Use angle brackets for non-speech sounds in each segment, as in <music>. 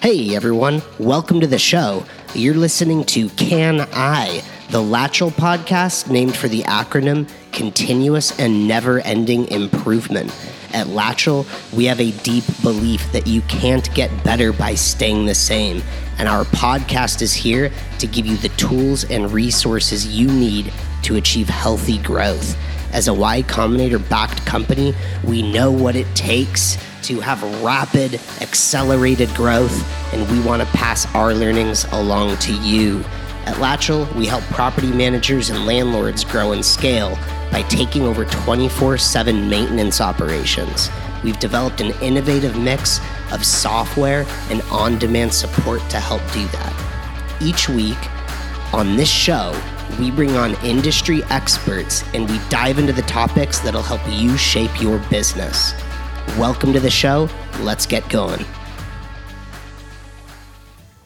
Hey everyone, welcome to the show. You're listening to Can I, the Latchel podcast named for the acronym Continuous and Never Ending Improvement. At Latchel, we have a deep belief that you can't get better by staying the same, and our podcast is here to give you the tools and resources you need to achieve healthy growth. As a Y Combinator backed company, we know what it takes to have rapid, accelerated growth, and we want to pass our learnings along to you. At Latchel, we help property managers and landlords grow and scale by taking over 24 7 maintenance operations. We've developed an innovative mix of software and on demand support to help do that. Each week on this show, we bring on industry experts and we dive into the topics that'll help you shape your business. Welcome to the show. Let's get going.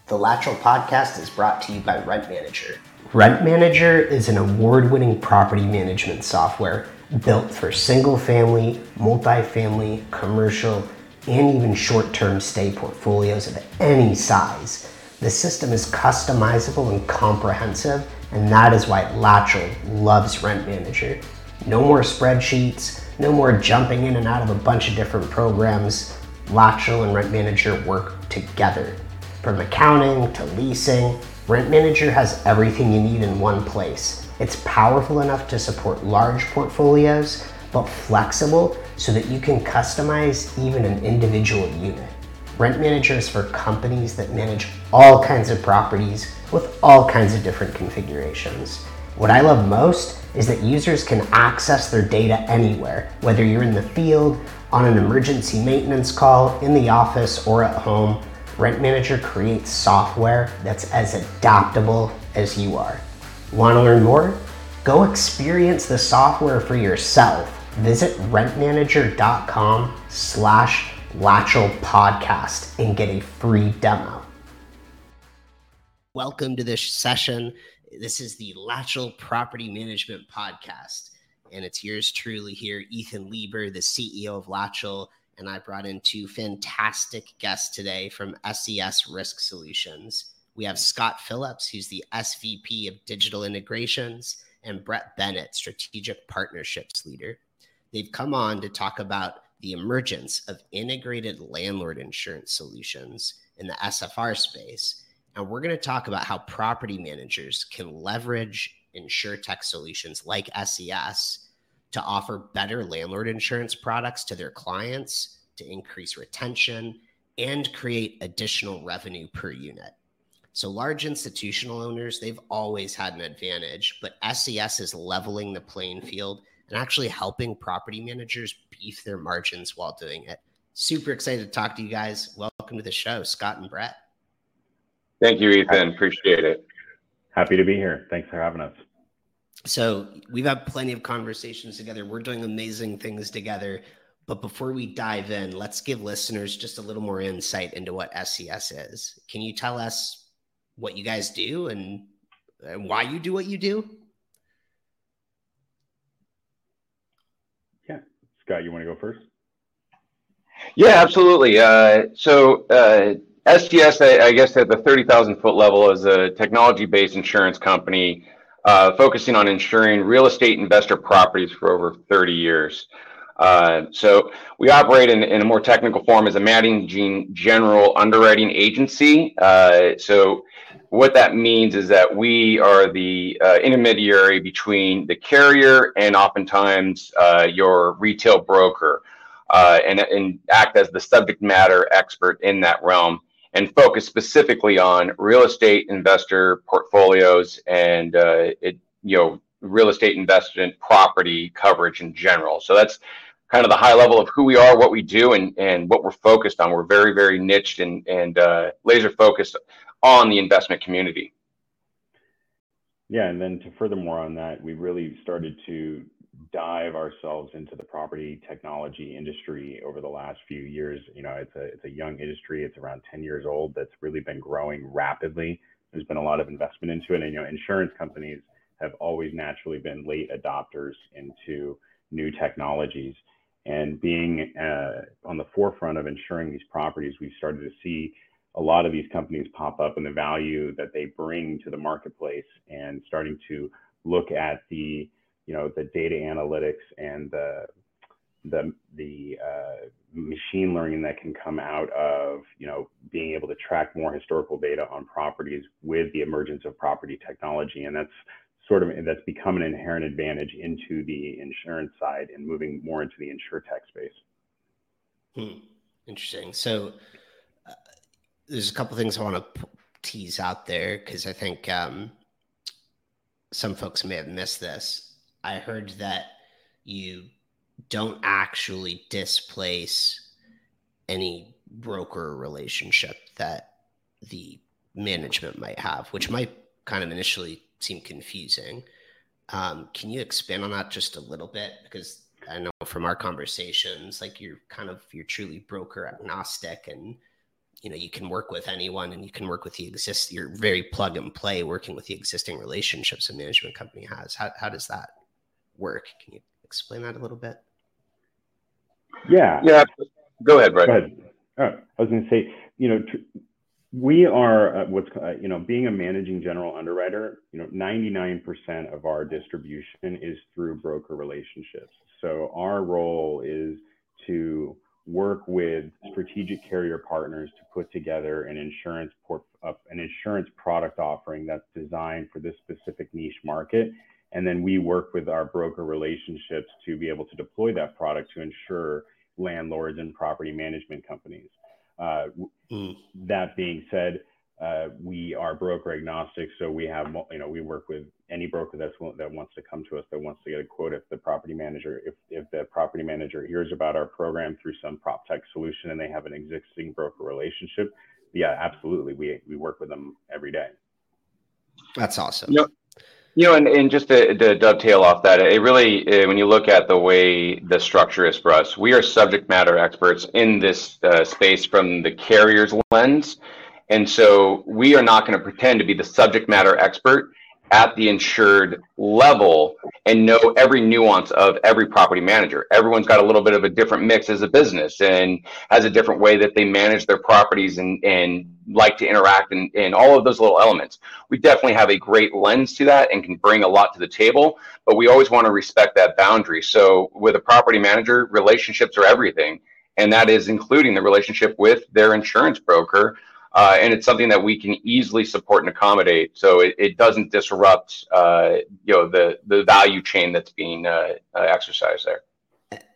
The Latchel podcast is brought to you by Rent Manager. Rent Manager is an award winning property management software built for single family, multifamily, commercial, and even short term stay portfolios of any size. The system is customizable and comprehensive, and that is why Latchel loves Rent Manager. No more spreadsheets, no more jumping in and out of a bunch of different programs. Latchel and Rent Manager work together. From accounting to leasing, Rent Manager has everything you need in one place. It's powerful enough to support large portfolios, but flexible so that you can customize even an individual unit. Rent Manager is for companies that manage all kinds of properties with all kinds of different configurations. What I love most is that users can access their data anywhere, whether you're in the field, on an emergency maintenance call, in the office, or at home. Rent Manager creates software that's as adaptable as you are. Want to learn more? Go experience the software for yourself. Visit rentmanager.com slash Latchel podcast and get a free demo. Welcome to this session this is the Latchel Property Management Podcast, and it's yours truly here, Ethan Lieber, the CEO of Latchel. And I brought in two fantastic guests today from SES Risk Solutions. We have Scott Phillips, who's the SVP of Digital Integrations, and Brett Bennett, Strategic Partnerships Leader. They've come on to talk about the emergence of integrated landlord insurance solutions in the SFR space and we're going to talk about how property managers can leverage insure tech solutions like SES to offer better landlord insurance products to their clients to increase retention and create additional revenue per unit. So large institutional owners, they've always had an advantage, but SES is leveling the playing field and actually helping property managers beef their margins while doing it. Super excited to talk to you guys. Welcome to the show, Scott and Brett. Thank you, Ethan. Appreciate it. Happy to be here. Thanks for having us. So, we've had plenty of conversations together. We're doing amazing things together. But before we dive in, let's give listeners just a little more insight into what SES is. Can you tell us what you guys do and, and why you do what you do? Yeah. Scott, you want to go first? Yeah, absolutely. Uh, so, uh, SES, I, I guess at the 30,000 foot level, is a technology based insurance company uh, focusing on insuring real estate investor properties for over 30 years. Uh, so we operate in, in, a more technical form as a managing general underwriting agency. Uh, so what that means is that we are the uh, intermediary between the carrier and oftentimes uh, your retail broker. Uh, and, and act as the subject matter expert in that realm and focus specifically on real estate investor portfolios and uh, it, you know real estate investment property coverage in general. So that's kind of the high level of who we are, what we do, and and what we're focused on. We're very very niched and and uh, laser focused on the investment community. Yeah, and then to furthermore on that, we really started to dive ourselves into the property technology industry over the last few years. You know, it's a it's a young industry. It's around 10 years old. That's really been growing rapidly. There's been a lot of investment into it, and you know, insurance companies have always naturally been late adopters into new technologies. And being uh, on the forefront of insuring these properties, we've started to see a lot of these companies pop up and the value that they bring to the marketplace and starting to look at the you know the data analytics and the the the uh, machine learning that can come out of you know being able to track more historical data on properties with the emergence of property technology. And that's sort of that's become an inherent advantage into the insurance side and moving more into the insure tech space. Hmm. interesting. So uh, there's a couple things i want to tease out there because i think um, some folks may have missed this i heard that you don't actually displace any broker relationship that the management might have, which might kind of initially seem confusing. Um, can you expand on that just a little bit? Because I know from our conversations, like you're kind of you're truly broker agnostic, and you know you can work with anyone, and you can work with the exist. You're very plug and play, working with the existing relationships a management company has. How how does that work? Can you explain that a little bit? Yeah. Yeah. Go ahead, Brett. Go ahead. Oh, I was going to say, you know, tr- we are uh, what's uh, you know being a managing general underwriter. You know, 99% of our distribution is through broker relationships. So our role is to work with strategic carrier partners to put together an insurance port, uh, an insurance product offering that's designed for this specific niche market and then we work with our broker relationships to be able to deploy that product to ensure landlords and property management companies. Uh, mm. That being said, uh, we are broker agnostic, so we have you know we work with any broker that's that wants to come to us that wants to get a quote. If the property manager, if if the property manager hears about our program through some prop tech solution and they have an existing broker relationship, yeah, absolutely, we we work with them every day. That's awesome. Yep. You know, and, and just to, to, dovetail off that, it really, uh, when you look at the way the structure is for us, we are subject matter experts in this uh, space from the carrier's lens. And so we are not going to pretend to be the subject matter expert at the insured level and know every nuance of every property manager. Everyone's got a little bit of a different mix as a business and has a different way that they manage their properties and, and like to interact and, and all of those little elements. We definitely have a great lens to that and can bring a lot to the table, but we always want to respect that boundary. So with a property manager, relationships are everything. And that is including the relationship with their insurance broker uh, and it's something that we can easily support and accommodate, so it, it doesn't disrupt, uh, you know, the the value chain that's being uh, uh, exercised there.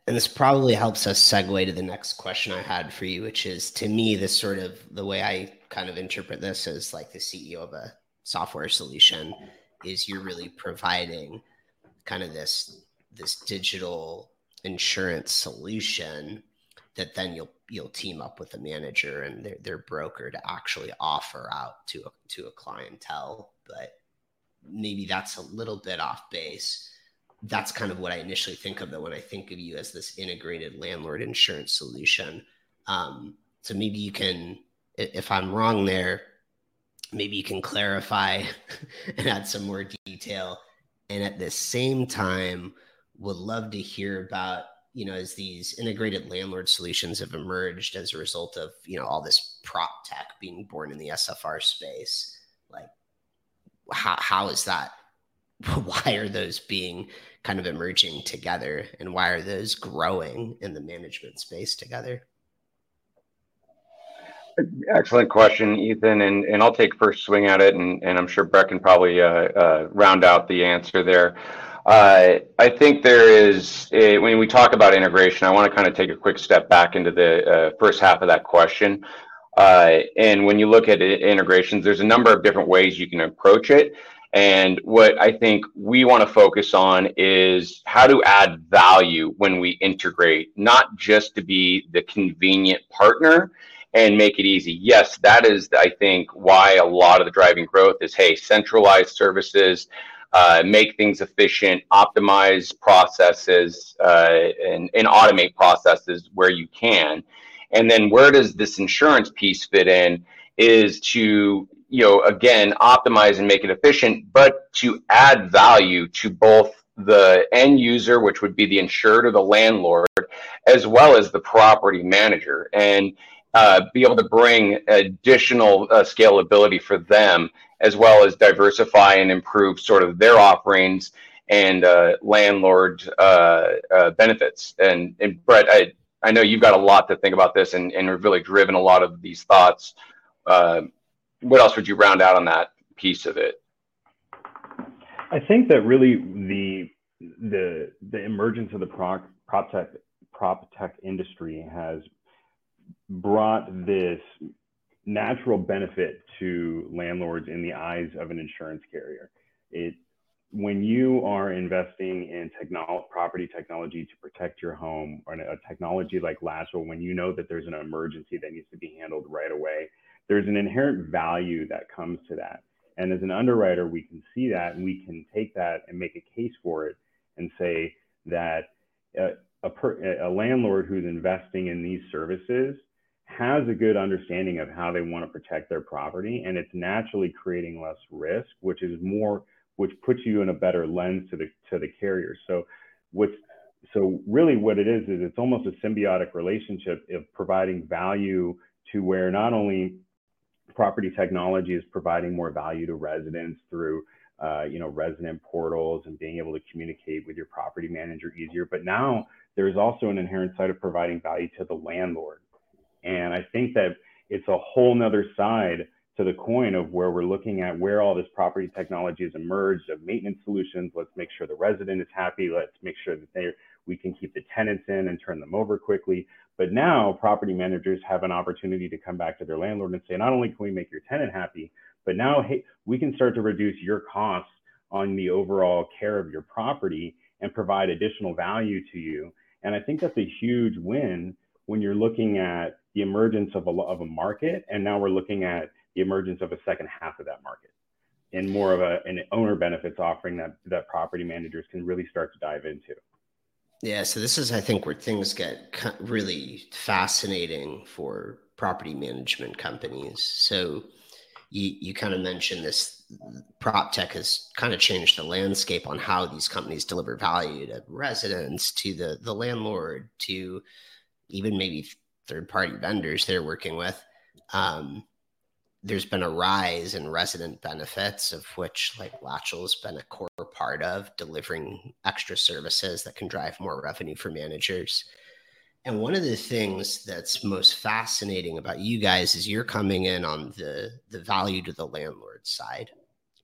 And this probably helps us segue to the next question I had for you, which is to me, this sort of the way I kind of interpret this as like the CEO of a software solution is you're really providing kind of this this digital insurance solution that then you'll you'll team up with a manager and their, their broker to actually offer out to a, to a clientele. But maybe that's a little bit off base. That's kind of what i initially think of though when i think of you as this integrated landlord insurance solution. Um, so maybe you can if i'm wrong there maybe you can clarify <laughs> and add some more detail. And at the same time would love to hear about you know, as these integrated landlord solutions have emerged as a result of, you know, all this prop tech being born in the SFR space, like how, how is that? <laughs> Why are those being kind of emerging together and why are those growing in the management space together? Excellent question, Ethan. And, and I'll take first swing at it. And, and I'm sure Brett can probably uh, uh, round out the answer there. Uh, I think there is, a, when we talk about integration, I want to kind of take a quick step back into the uh, first half of that question. Uh, and when you look at integrations, there's a number of different ways you can approach it. And what I think we want to focus on is how to add value when we integrate, not just to be the convenient partner and make it easy. Yes, that is, I think, why a lot of the driving growth is hey, centralized services uh, make things efficient, optimize processes, uh, and, and automate processes where you can. And then where does this insurance piece fit in? Is to you know again optimize and make it efficient, but to add value to both the end user, which would be the insured or the landlord, as well as the property manager. And uh, be able to bring additional uh, scalability for them, as well as diversify and improve sort of their offerings and uh, landlord uh, uh, benefits. And, and Brett, I, I know you've got a lot to think about this and, and have really driven a lot of these thoughts. Uh, what else would you round out on that piece of it? I think that really the the the emergence of the prop, prop tech prop tech industry has brought this natural benefit to landlords in the eyes of an insurance carrier. It when you are investing in technology, property technology to protect your home, or a technology like Latchel, when you know that there's an emergency that needs to be handled right away, there's an inherent value that comes to that. And as an underwriter, we can see that and we can take that and make a case for it and say that a, a, per, a landlord who's investing in these services has a good understanding of how they want to protect their property and it's naturally creating less risk, which is more which puts you in a better lens to the to the carrier. So what's so really what it is is it's almost a symbiotic relationship of providing value to where not only property technology is providing more value to residents through uh, you know resident portals and being able to communicate with your property manager easier but now there's also an inherent side of providing value to the landlord and i think that it's a whole nother side to the coin of where we're looking at where all this property technology has emerged of maintenance solutions. Let's make sure the resident is happy. Let's make sure that they we can keep the tenants in and turn them over quickly. But now property managers have an opportunity to come back to their landlord and say, not only can we make your tenant happy, but now hey, we can start to reduce your costs on the overall care of your property and provide additional value to you. And I think that's a huge win when you're looking at the emergence of a, of a market. And now we're looking at the emergence of a second half of that market and more of a, an owner benefits offering that, that property managers can really start to dive into. Yeah, so this is, I think, where things get really fascinating for property management companies. So you, you kind of mentioned this prop tech has kind of changed the landscape on how these companies deliver value to residents, to the, the landlord, to even maybe third party vendors they're working with. Um, there's been a rise in resident benefits, of which like Latchel has been a core part of delivering extra services that can drive more revenue for managers. And one of the things that's most fascinating about you guys is you're coming in on the the value to the landlord side.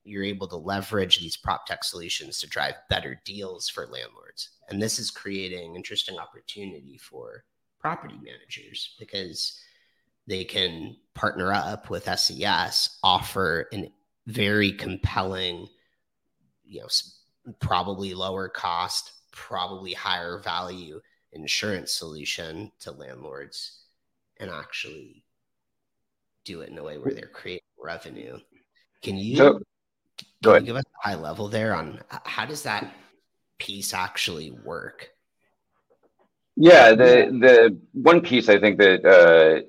You're able to leverage these prop tech solutions to drive better deals for landlords. And this is creating interesting opportunity for property managers because they can partner up with SES, offer a very compelling, you know, probably lower cost, probably higher value insurance solution to landlords and actually do it in a way where they're creating revenue. Can you, so, can you give us a high level there on uh, how does that piece actually work? Yeah, the the one piece I think that uh,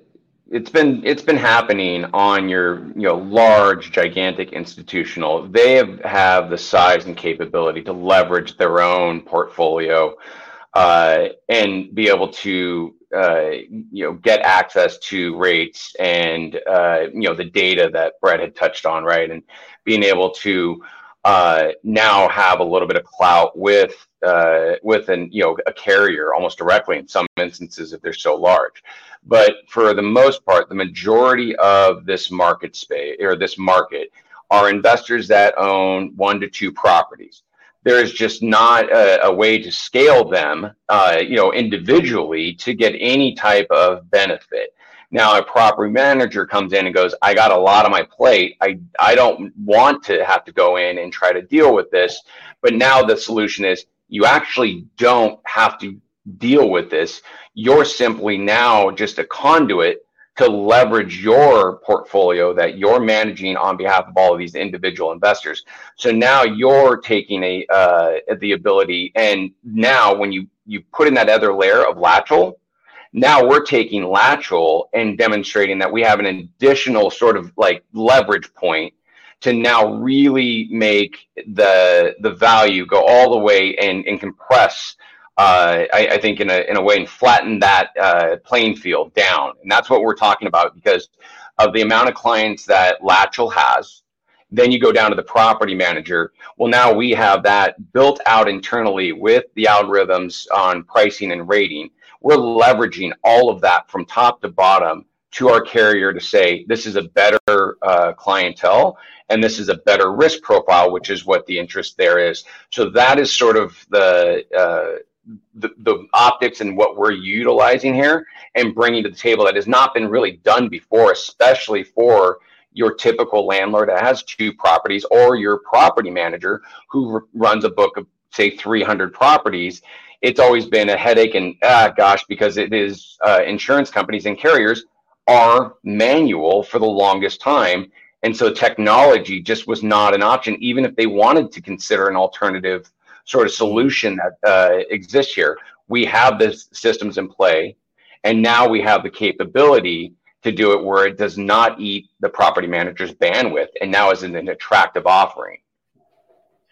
it's been it's been happening on your you know large gigantic institutional they have, have the size and capability to leverage their own portfolio uh, and be able to uh, you know get access to rates and uh, you know the data that Brett had touched on right and being able to uh, now have a little bit of clout with uh, with an you know a carrier almost directly in some instances if they're so large but for the most part, the majority of this market space or this market are investors that own one to two properties. There is just not a, a way to scale them, uh, you know, individually to get any type of benefit. Now, a property manager comes in and goes, "I got a lot on my plate. I I don't want to have to go in and try to deal with this." But now the solution is you actually don't have to deal with this. You're simply now just a conduit to leverage your portfolio that you're managing on behalf of all of these individual investors. So now you're taking a uh, the ability, and now when you you put in that other layer of Latchel, now we're taking Latchel and demonstrating that we have an additional sort of like leverage point to now really make the the value go all the way and, and compress uh, I, I, think in a in a way and flatten that uh, playing field down, and that's what we're talking about because of the amount of clients that Latchel has. Then you go down to the property manager. Well, now we have that built out internally with the algorithms on pricing and rating. We're leveraging all of that from top to bottom to our carrier to say this is a better uh, clientele and this is a better risk profile, which is what the interest there is. So that is sort of the uh, the, the optics and what we're utilizing here and bringing to the table that has not been really done before, especially for your typical landlord that has two properties or your property manager who r- runs a book of say 300 properties it's always been a headache and ah gosh because it is uh, insurance companies and carriers are manual for the longest time and so technology just was not an option even if they wanted to consider an alternative sort of solution that uh, exists here. We have the systems in play, and now we have the capability to do it where it does not eat the property manager's bandwidth, and now is an attractive offering.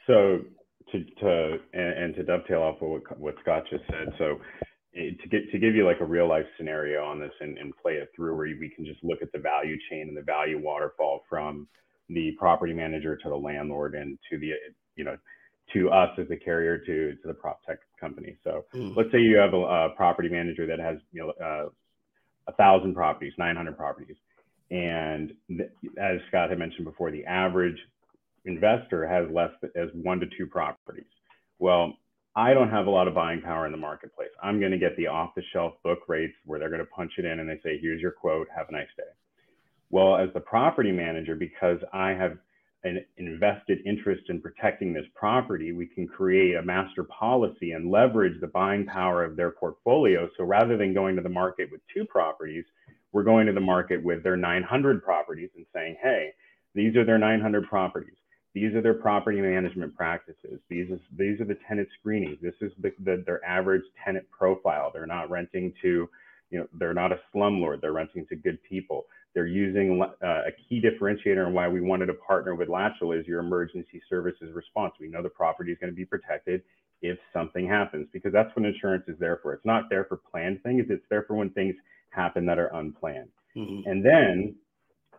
So to to and, and to dovetail off of what, what Scott just said, so eh, to get to give you like a real life scenario on this and, and play it through where we can just look at the value chain and the value waterfall from the property manager to the landlord and to the you know to us as the carrier to to the prop tech company. So mm. let's say you have a, a, property manager that has you know uh, a thousand properties, 900 properties, and th- as Scott had mentioned before, the average investor has less as one to two properties. Well, I don't have a lot of buying power in the marketplace. I'm going to get the off the shelf book rates where they're going to punch it in and they say, here's your quote, have a nice day. Well, as the property manager, because I have an invested interest in protecting this property, we can create a master policy and leverage the buying power of their portfolio. So rather than going to the market with two properties, we're going to the market with their 900 properties and saying, hey, these are their 900 properties. These are their property management practices. These is, these are the tenant screenings. This is the, the, their average tenant profile. They're not renting to, you know, they're not a slumlord. They're renting to good people. They're using uh, a key differentiator and why we wanted to partner with Latchel is your emergency services response. We know the property is going to be protected if something happens because that's what insurance is there for. It's not there for planned things. It's there for when things happen that are unplanned. Mm-hmm. And then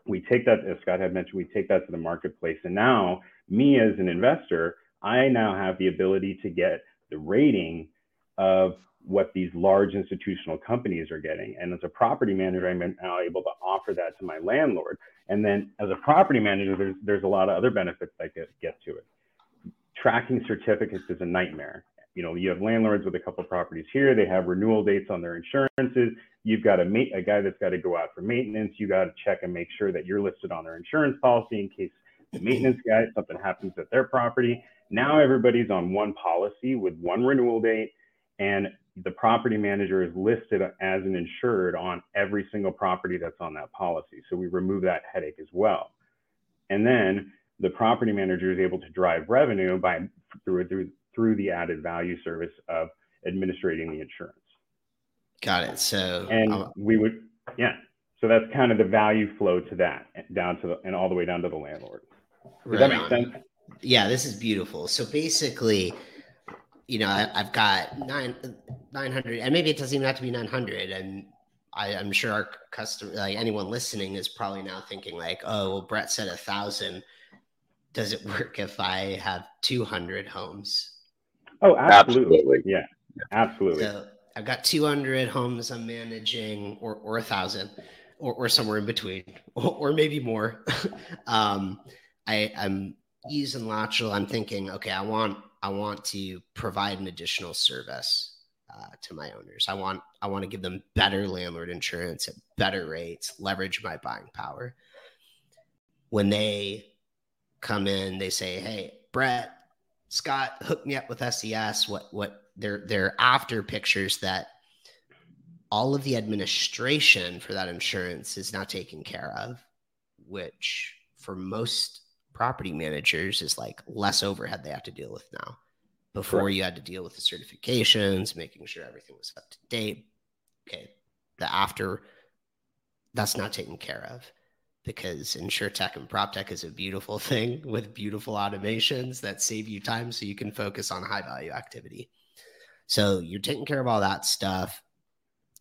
we take that, as Scott had mentioned, we take that to the marketplace. And now me as an investor, I now have the ability to get the rating of what these large institutional companies are getting. And as a property manager, I'm now able to offer that to my landlord. And then as a property manager, there's, there's a lot of other benefits that get, get to it. Tracking certificates is a nightmare. You know, you have landlords with a couple properties here, they have renewal dates on their insurances. You've got a, mate, a guy that's got to go out for maintenance. You got to check and make sure that you're listed on their insurance policy in case the maintenance guy, something happens at their property. Now everybody's on one policy with one renewal date and the property manager is listed as an insured on every single property that's on that policy. So we remove that headache as well. And then the property manager is able to drive revenue by through through through the added value service of administrating the insurance. Got it. So and I'll... we would yeah. So that's kind of the value flow to that down to the and all the way down to the landlord. Does right that make on. sense? Yeah, this is beautiful. So basically, you know, I, have got nine, 900, and maybe it doesn't even have to be 900. And I, am sure our customer, like anyone listening, is probably now thinking, like, oh, well, Brett said a thousand. Does it <laughs> work if I have 200 homes? Oh, absolutely. absolutely. Yeah, absolutely. So I've got 200 homes I'm managing, or, or a thousand, or, or somewhere in between, <laughs> or, or maybe more. <laughs> um, I, I'm using Latchel. I'm thinking, okay, I want I want to provide an additional service uh, to my owners. I want I want to give them better landlord insurance at better rates, leverage my buying power. When they come in, they say, "Hey, Brett, Scott, hook me up with SES." What what they're they're after pictures that all of the administration for that insurance is now taken care of, which for most property managers is like less overhead they have to deal with now. Before Correct. you had to deal with the certifications, making sure everything was up to date. Okay. The after that's not taken care of because insure tech and prop tech is a beautiful <laughs> thing with beautiful automations that save you time so you can focus on high value activity. So you're taking care of all that stuff.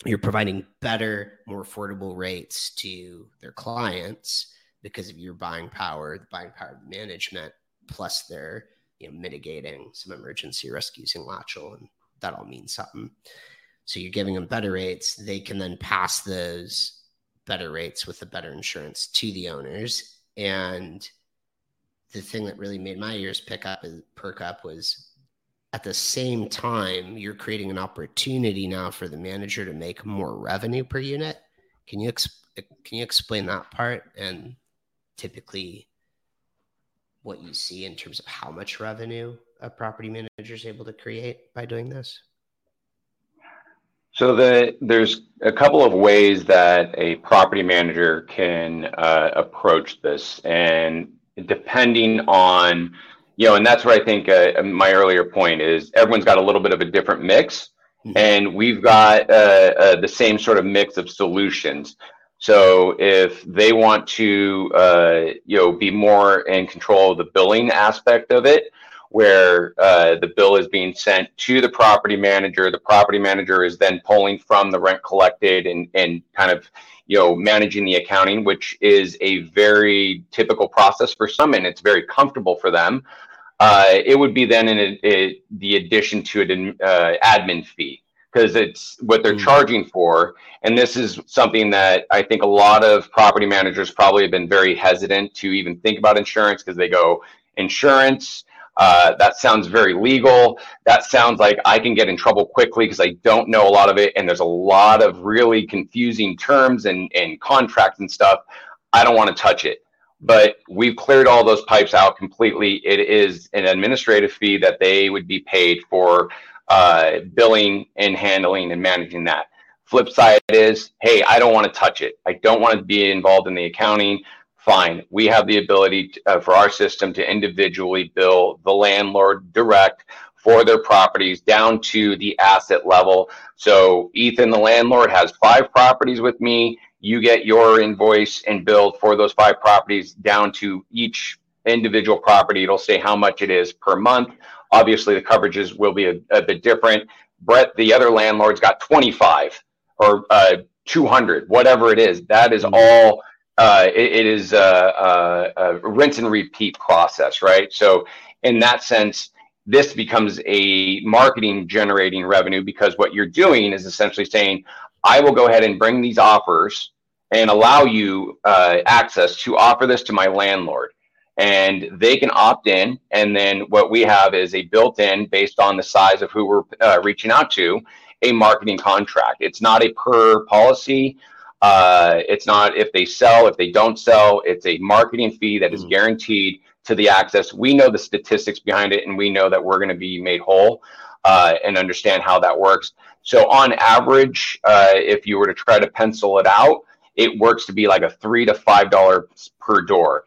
You're providing better, more affordable rates to their clients because of your buying power, the buying power of management, plus they're you know mitigating some emergency risk using Latchel, and that all means something. So you're giving them better rates. They can then pass those better rates with the better insurance to the owners. And the thing that really made my ears pick up and perk up was at the same time you're creating an opportunity now for the manager to make more revenue per unit. Can you can you explain that part and typically what you see in terms of how much revenue a property manager is able to create by doing this? So the, there's a couple of ways that a property manager can uh, approach this, and depending on, you know, and that's where I think uh, my earlier point is. Everyone's got a little bit of a different mix, mm-hmm. and we've got uh, uh the same sort of mix of solutions. So if they want to, uh, you know, be more in control of the billing aspect of it, where uh, the bill is being sent to the property manager. The property manager is then pulling from the rent collected and, and kind of, you know, managing the accounting, which is a very typical process for some, and it's very comfortable for them. Uh, it would be then in a, a, the addition to an uh, admin fee because it's what they're mm. charging for. And this is something that I think a lot of property managers probably have been very hesitant to even think about insurance because they go, insurance, uh, that sounds very legal. That sounds like I can get in trouble quickly because I don't know a lot of it. And there's a lot of really confusing terms and, and contracts and stuff. I don't want to touch it. But we've cleared all those pipes out completely. It is an administrative fee that they would be paid for uh, billing and handling and managing that. Flip side is, hey, I don't want to touch it. I don't want to be involved in the accounting fine. We have the ability to, uh, for our system to individually bill the landlord direct for their properties down to the asset level. So Ethan, the landlord, has five properties with me. You get your invoice and bill for those five properties down to each individual property. It'll say how much it is per month. Obviously, the coverages will be a, a bit different. Brett, the other landlord's got 25 or uh, 200, whatever it is. That is all uh, it, it is a, a, a, rinse and repeat process, right? So, in that sense, this becomes a marketing generating revenue because what you're doing is essentially saying, I will go ahead and bring these offers and allow you uh, access to offer this to my landlord. And they can opt in. And then what we have is a built in, based on the size of who we're uh, reaching out to, a marketing contract. It's not a per policy. Uh, it's not if they sell, if they don't sell, it's a marketing fee that is mm. guaranteed to the access. We know the statistics behind it and we know that we're going to be made whole uh, and understand how that works. So, on average, uh, if you were to try to pencil it out, it works to be like a three to five dollars per door.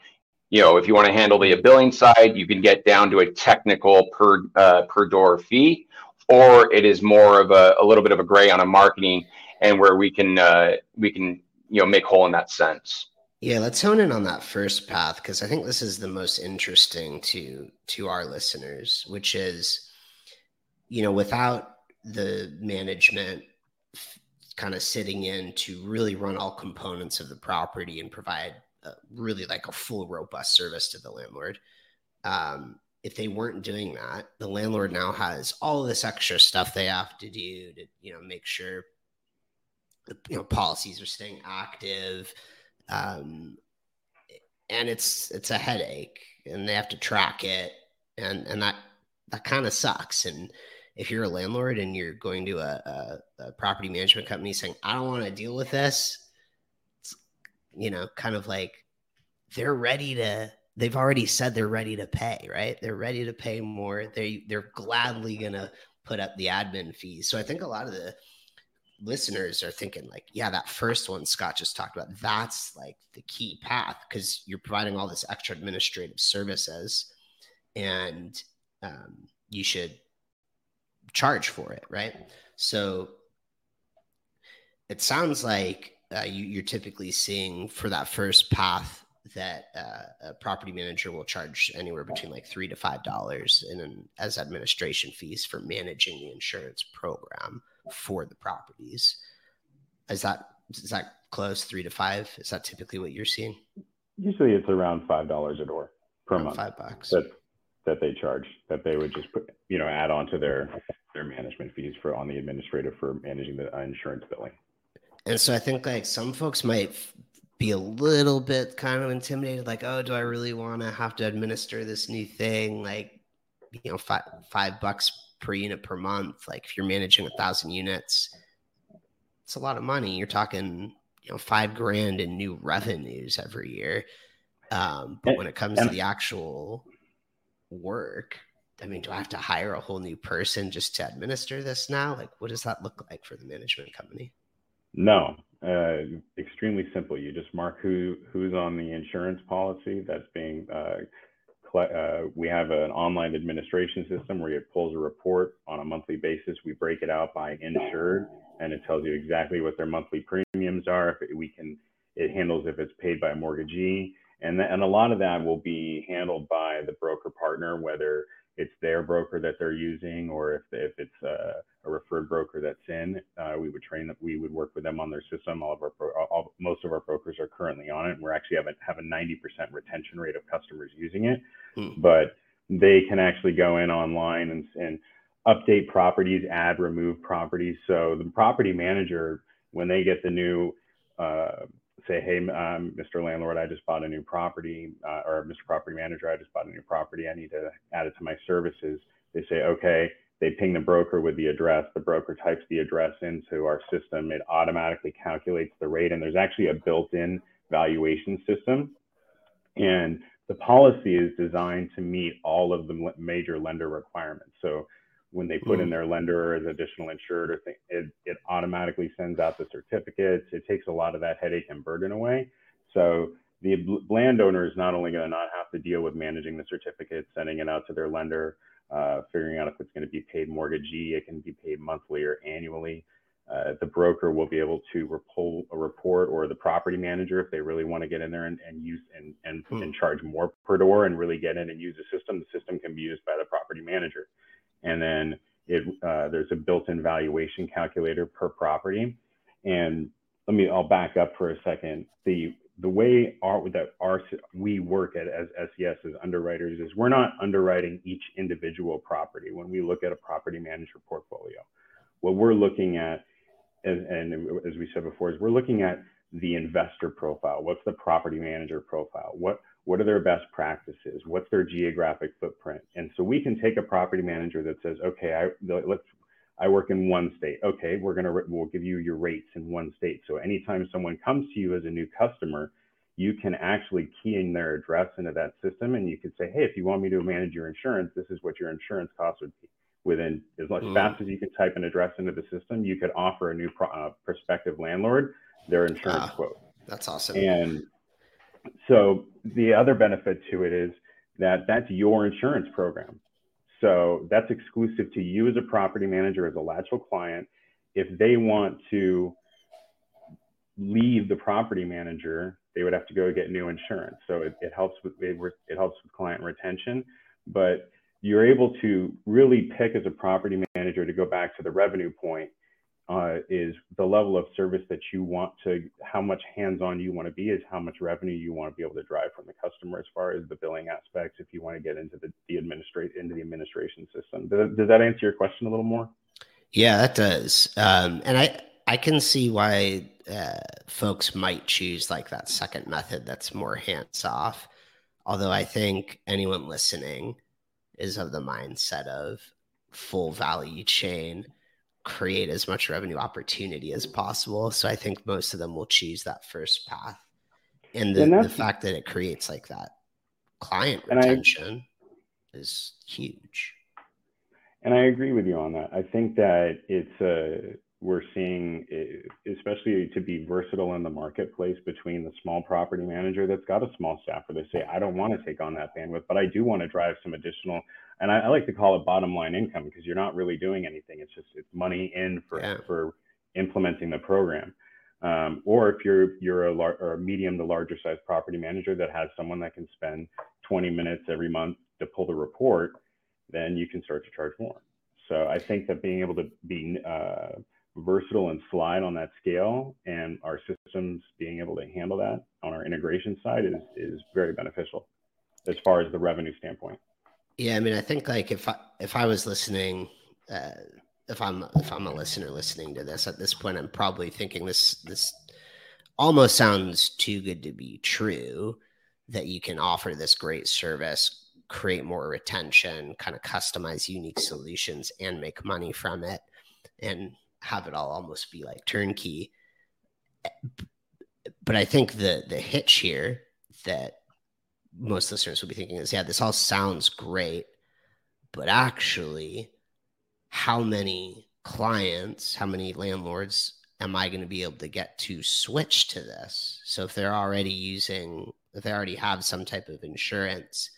You know, if you want to handle the billing side, you can get down to a technical per uh, per door fee, or it is more of a, a little bit of a gray on a marketing and where we can uh, we can you know make whole in that sense. Yeah, let's hone in on that first path because I think this is the most interesting to to our listeners, which is, you know, without the management kind of sitting in to really run all components of the property and provide a, really like a full robust service to the landlord. Um, if they weren't doing that, the landlord now has all this extra stuff they have to do to, you know, make sure you know policies are staying active um, and it's it's a headache and they have to track it and and that that kind of sucks. And if you're a landlord and you're going to a, a, a property management company saying i don't want to deal with this it's, you know kind of like they're ready to they've already said they're ready to pay right? They're ready to pay more. They they're gladly gonna put up the admin fees. So i think a lot of the listeners are thinking like yeah that first one scott just talked about that's like the key path because you're providing all this extra administrative services and um, you should charge for it right? So it sounds like uh, you, you're typically seeing for that first path that uh, a property manager will charge anywhere between like three to five dollars in as administration fees for managing the insurance program for the properties. Is that is that close three to five? Is that typically what you're seeing? Usually, it's around five dollars a door per around month. Five bucks. That that they charge that they would just put you know add on to their their management fees for on the administrative for managing the insurance billing. And so I think like some folks might be a little bit kind of intimidated, like, oh, do I really want to have to administer this new thing? Like, you know, five five bucks per unit per month. Like if you're managing a thousand units, it's a lot of money. You're talking, you know, five grand in new revenues every year. Um, but when it comes to the actual work, I mean, do I have to hire a whole new person just to administer this now? Like, what does that look like for the management company? No, uh, extremely simple. You just mark who who's on the insurance policy that's being. Uh, uh, we have an online administration system where it pulls a report on a monthly basis. We break it out by insured, and it tells you exactly what their monthly premiums are. If we can, it handles if it's paid by a mortgagee, and and a lot of that will be handled by the broker partner, whether it's their broker that they're using or if, if it's a, a referred broker that's in, uh, we would train that we would work with them on their system. All of our all, most of our brokers are currently on it, and we're actually have a, have a 90% retention rate of customers using it. Hmm. But they can actually go in online and, and update properties, add, remove properties. So the property manager, when they get the new uh, say, hey, um, Mr. Landlord, I just bought a new property, uh, or Mr. Property Manager, I just bought a new property. I need to add it to my services. They say, okay. They ping the broker with the address. The broker types the address into our system. It automatically calculates the rate, and there's actually a built-in valuation system. And the policy is designed to meet all of the major lender requirements. So when they put in mm. their lender as additional insured or thing, it, it automatically sends out the certificates. It takes a lot of that headache and burden away. So the landowner is not only going to not have to deal with managing the certificate, sending it out to their lender, uh, figuring out if it's going to be paid mortgagee, it can be paid monthly or annually. Uh, the broker will be able to pull a report or the property manager if they really want to get in there and, and use and, and, hmm. and charge more per door and really get in and use the system. The system can be used by the property manager and then it uh, there's a built-in valuation calculator per property. And let me I'll back up for a second. The the way our that our we work at as SES as underwriters is we're not underwriting each individual property when we look at a property manager portfolio. What we're looking at, as, and as we said before, is we're looking at the investor profile. What's the property manager profile? What what are their best practices? What's their geographic footprint? And so we can take a property manager that says, okay, I let's I work in one state. Okay, we're gonna we'll give you your rates in one state. So anytime someone comes to you as a new customer, you can actually key in their address into that system, and you can say, hey, if you want me to manage your insurance, this is what your insurance costs would be. Within as much mm. fast as you can type an address into the system, you could offer a new pro, uh, prospective landlord their insurance ah, quote. That's awesome. And so the other benefit to it is that that's your insurance program. So that's exclusive to you as a property manager, as a Latchel client. If they want to leave the property manager, they would have to go get new insurance. So it, it helps with it, it helps with client retention, but you're able to really pick as a property manager to go back to the revenue point uh, is the level of service that you want to, how much hands-on you want to be is how much revenue you want to be able to drive from the customer as far as the billing aspects. If you want to get into the, the administrate into the administration system, does, does that answer your question a little more? Yeah, that does. Um, and I I can see why uh, folks might choose like that second method that's more hands off. Although I think anyone listening is of the mindset of full value chain create as much revenue opportunity as possible. So I think most of them will choose that first path. And the, and the fact that it creates like that client retention I, is huge. And I agree with you on that. I think that it's a, we're seeing, especially to be versatile in the marketplace between the small property manager that's got a small staff where they say, I don't want to take on that bandwidth, but I do want to drive some additional and I, I, like to call it bottom line income because you're not really doing anything. It's just it's money in for yeah. for implementing the program. Um, or if you're you're a, lar- or a medium to larger size property manager that has someone that can spend 20 minutes every month to pull the report, then you can start to charge more. So I think that being able to be uh, versatile and slide on that scale and our systems being able to handle that on our integration side is, is very beneficial as far as the revenue standpoint. Yeah, I mean, I think like if I if I was listening, uh, if I'm if I'm a listener listening to this at this point, I'm probably thinking this this almost sounds too good to be true that you can offer this great service, create more retention, kind of customize unique solutions, and make money from it, and have it all almost be like turnkey. Eh, but I think the the hitch here that most listeners will be thinking is, yeah, this all sounds great, but actually, how many clients, how many landlords am I going to be able to get to switch to this? So if they're already using, if they already have some type of insurance,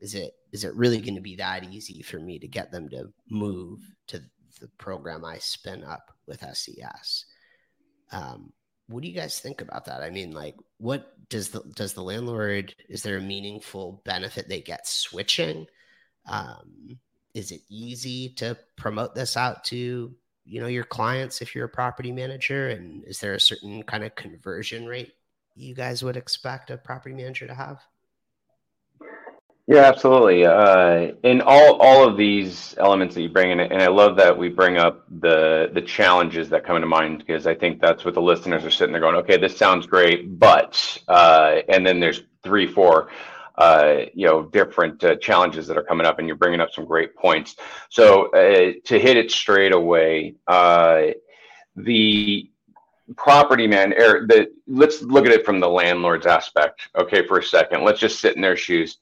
is it is it really going to be that easy for me to get them to move the program I spin up with SES? Um, what do you guys think about that? I mean, like, what does the does the landlord? Is there a meaningful benefit they get switching? Um, is it easy to promote this out to you know your clients if you're a property manager? And is there a certain kind of conversion rate you guys would expect a property manager to have? Yeah, absolutely. Uh, in all all of these elements that you bring in, and I love that we bring up the the challenges that come into mind because I think that's what the listeners are sitting there going, okay, this sounds great, but uh, and then there's three, four, uh, you know, different uh, challenges that are coming up, and you're bringing up some great points. So uh, to hit it straight away, uh, the property man or the let's look at it from the landlord's aspect okay for a second let's just sit in their shoes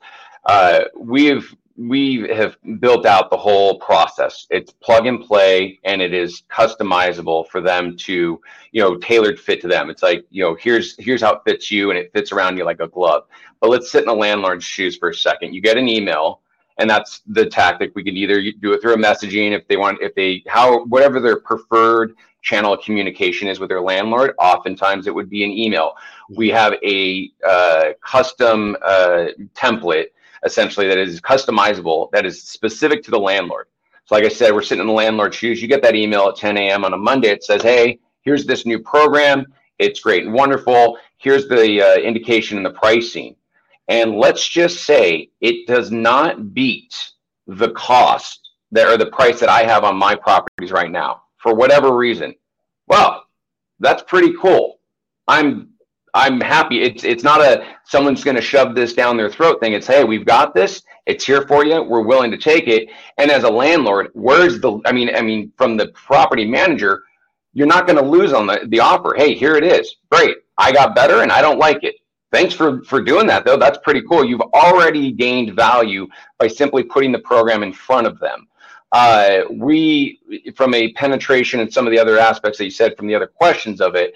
uh, we've we have built out the whole process. It's plug and play, and it is customizable for them to, you know, tailored fit to them. It's like, you know, here's here's how it fits you, and it fits around you like a glove. But let's sit in the landlord's shoes for a second. You get an email, and that's the tactic. We can either do it through a messaging if they want, if they how whatever their preferred channel of communication is with their landlord. Oftentimes, it would be an email. We have a uh, custom uh, template essentially that is customizable, that is specific to the landlord. So, like I said, we're sitting in the landlord's shoes. You get that email at 10 a.m. on a Monday. It says, "Hey, here's this new program. It's great and wonderful. Here's the uh, indication and the pricing." And let's just say it does not beat the cost that or the price that I have on my properties right now for whatever reason. Well, that's pretty cool. I'm I'm happy. It's it's not a someone's going to shove this down their throat thing. It's hey, we've got this. It's here for you. We're willing to take it. And as a landlord, where's the? I mean, I mean, from the property manager, you're not going to lose on the the offer. Hey, here it is. Great. I got better, and I don't like it. Thanks for for doing that though. That's pretty cool. You've already gained value by simply putting the program in front of them. Uh, we, from a penetration and some of the other aspects that you said from the other questions of it,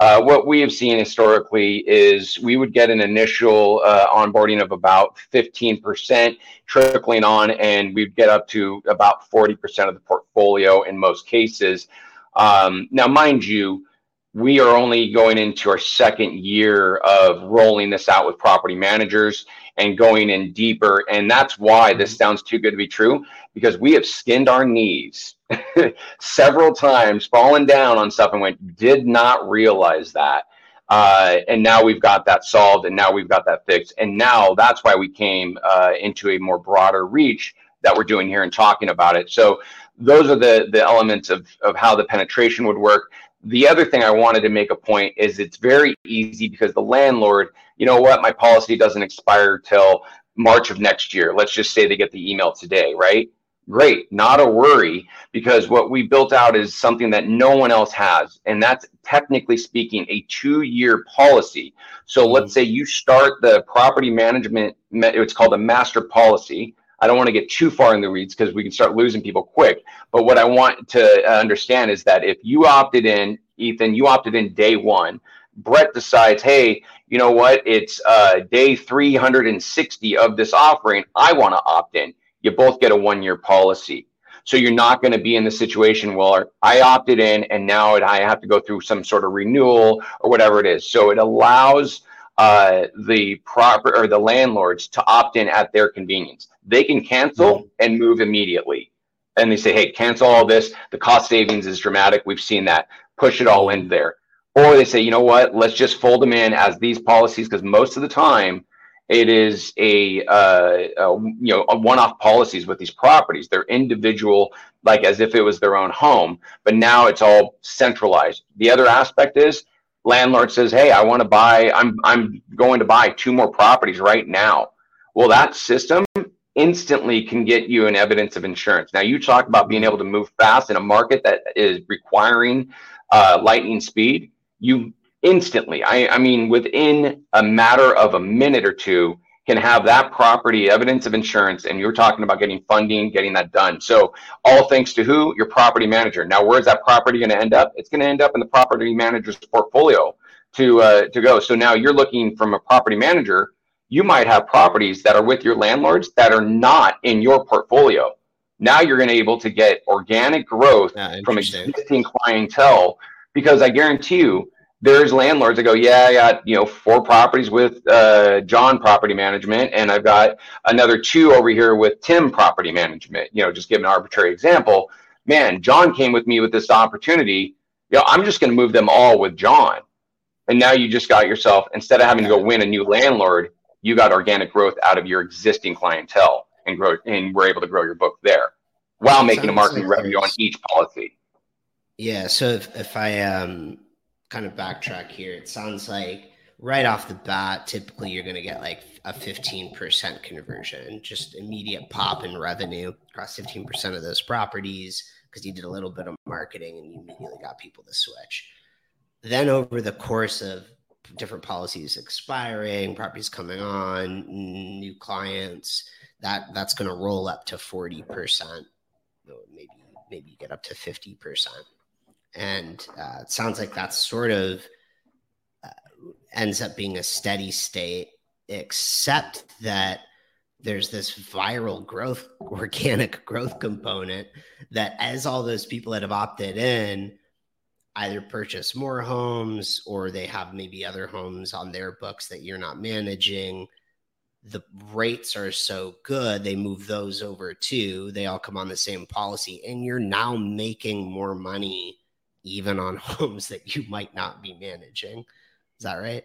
uh, what we have seen historically is we would get an initial uh, onboarding of about 15% trickling on, and we'd get up to about 40% of the portfolio in most cases. Um, now, mind you, we are only going into our second year of rolling this out with property managers and going in deeper. And that's why this mm-hmm. sounds too good to be true because we have skinned our knees <laughs> several times, fallen down on stuff and went, did not realize that. Uh, and now we've got that solved and now we've got that fixed. And now that's why we came uh, into a more broader reach that we're doing here and talking about it. So those are the, the elements of, of how the penetration would work. The other thing I wanted to make a point is it's very easy because the landlord, you know what, my policy doesn't expire till March of next year. Let's just say they get the email today, right? Great, not a worry, because what we built out is something that no one else has. And that's technically speaking a two year policy. So mm-hmm. let's say you start the property management, it's called a master policy. I don't want to get too far in the weeds because we can start losing people quick. But what I want to understand is that if you opted in, Ethan, you opted in day one. Brett decides, hey, you know what? It's uh, day 360 of this offering. I want to opt in. You both get a one year policy. So you're not going to be in the situation where I opted in and now I have to go through some sort of renewal or whatever it is. So it allows uh, the proper or the landlords to opt in at their convenience. They can cancel mm-hmm. and move immediately. And they say, hey, cancel all this. The cost savings is dramatic. We've seen that. Push it all in there. Or they say, you know what? Let's just fold them in as these policies because most of the time it is a, uh, a you know a one-off policies with these properties. They're individual, like as if it was their own home. But now it's all centralized. The other aspect is landlord says, "Hey, I want to buy. I'm I'm going to buy two more properties right now." Well, that system instantly can get you an evidence of insurance. Now, you talk about being able to move fast in a market that is requiring uh, lightning speed. You instantly. I, I mean, within a matter of a minute or two, can have that property evidence of insurance and you're talking about getting funding getting that done. So all thanks to who? Your property manager. Now where's that property going to end up? It's going to end up in the property manager's portfolio to uh, to go. So now you're looking from a property manager. You might have properties that are with your landlords that are not in your portfolio. Now you're going to be able to get organic growth yeah, from existing clientele because i guarantee you there's landlords that go, yeah, I got you know four properties with uh, John Property Management, and I've got another two over here with Tim Property Management. You know, just give an arbitrary example. Man, John came with me with this opportunity. You know, I'm just going to move them all with John, and now you just got yourself instead of having to go win a new landlord, you got organic growth out of your existing clientele and grow, and we're able to grow your book there while making a marketing like revenue on each policy. Yeah. So if, if I um kind of backtrack here, it sounds like right off the bat, typically you're going to get like a 15% conversion, just immediate pop in revenue across 15% of those properties because you did a little bit of marketing and you immediately got people to switch. Then over the course of different policies expiring, properties coming on, new clients, that that's going to roll up to 40%, maybe maybe you get up to 50% and uh, it sounds like that's sort of uh, ends up being a steady state, except that there's this viral growth, <laughs> organic growth component that as all those people that have opted in either purchase more homes or they have maybe other homes on their books that you're not managing the rates are so good they move those over too they all come on the same policy and you're now making more money even on <laughs> homes that you might not be managing. Is that right?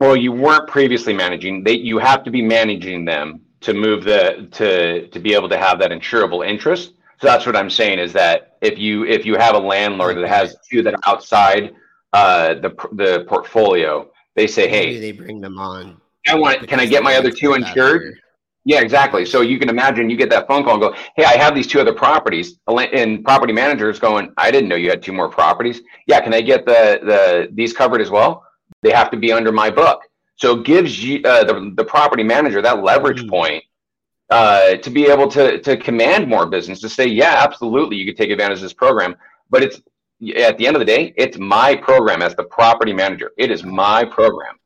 Well, you weren't previously managing. They you have to be managing them to move the to to be able to have that insurable interest. So that's what I'm saying is that if you if you have a landlord that has two that are outside uh, the the portfolio, they say, Maybe "Hey, they bring them on. I want. Can I get my other two insured?" Yeah, exactly. So you can imagine you get that phone call and go, "Hey, I have these two other properties," and property manager is going, "I didn't know you had two more properties." Yeah, can I get the the these covered as well? They have to be under my book. So it gives you uh, the the property manager that leverage mm-hmm. point uh, to be able to to command more business. To say, "Yeah, absolutely, you could take advantage of this program," but it's at the end of the day, it's my program as the property manager. It is my program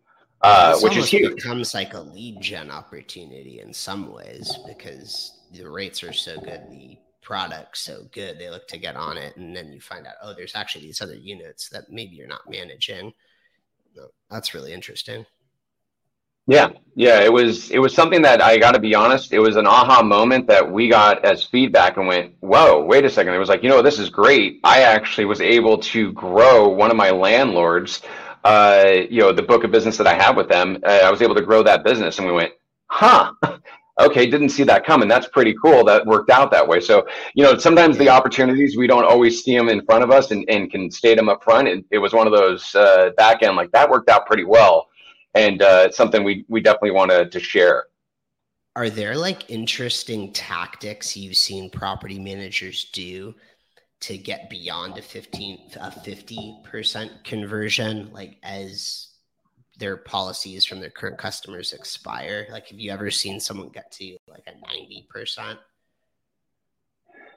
uh, which is huge. Becomes like a lead gen opportunity in some ways because the rates are so good, the product's so good, they look to get on it, and then you find out, oh, there's actually these other units that maybe you're not managing. That's really interesting. Yeah, yeah, it was it was something that I got to be honest, it was an aha moment that we got as feedback and went, "Whoa, wait a second. It was like, you know, this is great. I actually was able to grow one of my landlords uh, you know, the book of business that I have with them, uh, I was able to grow that business. And we went, huh, <laughs> okay, didn't see that coming. That's pretty cool. That worked out that way. So, you know, sometimes the opportunities, we don't always see them in front of us and, and can state them up front. And it was one of those uh, back end, like that worked out pretty well. And uh, it's something we, we definitely wanted to share. Are there like interesting tactics you've seen property managers do to get beyond a 15 a 50% conversion like as their policies from their current customers expire? Like have you ever seen someone get to like a 90%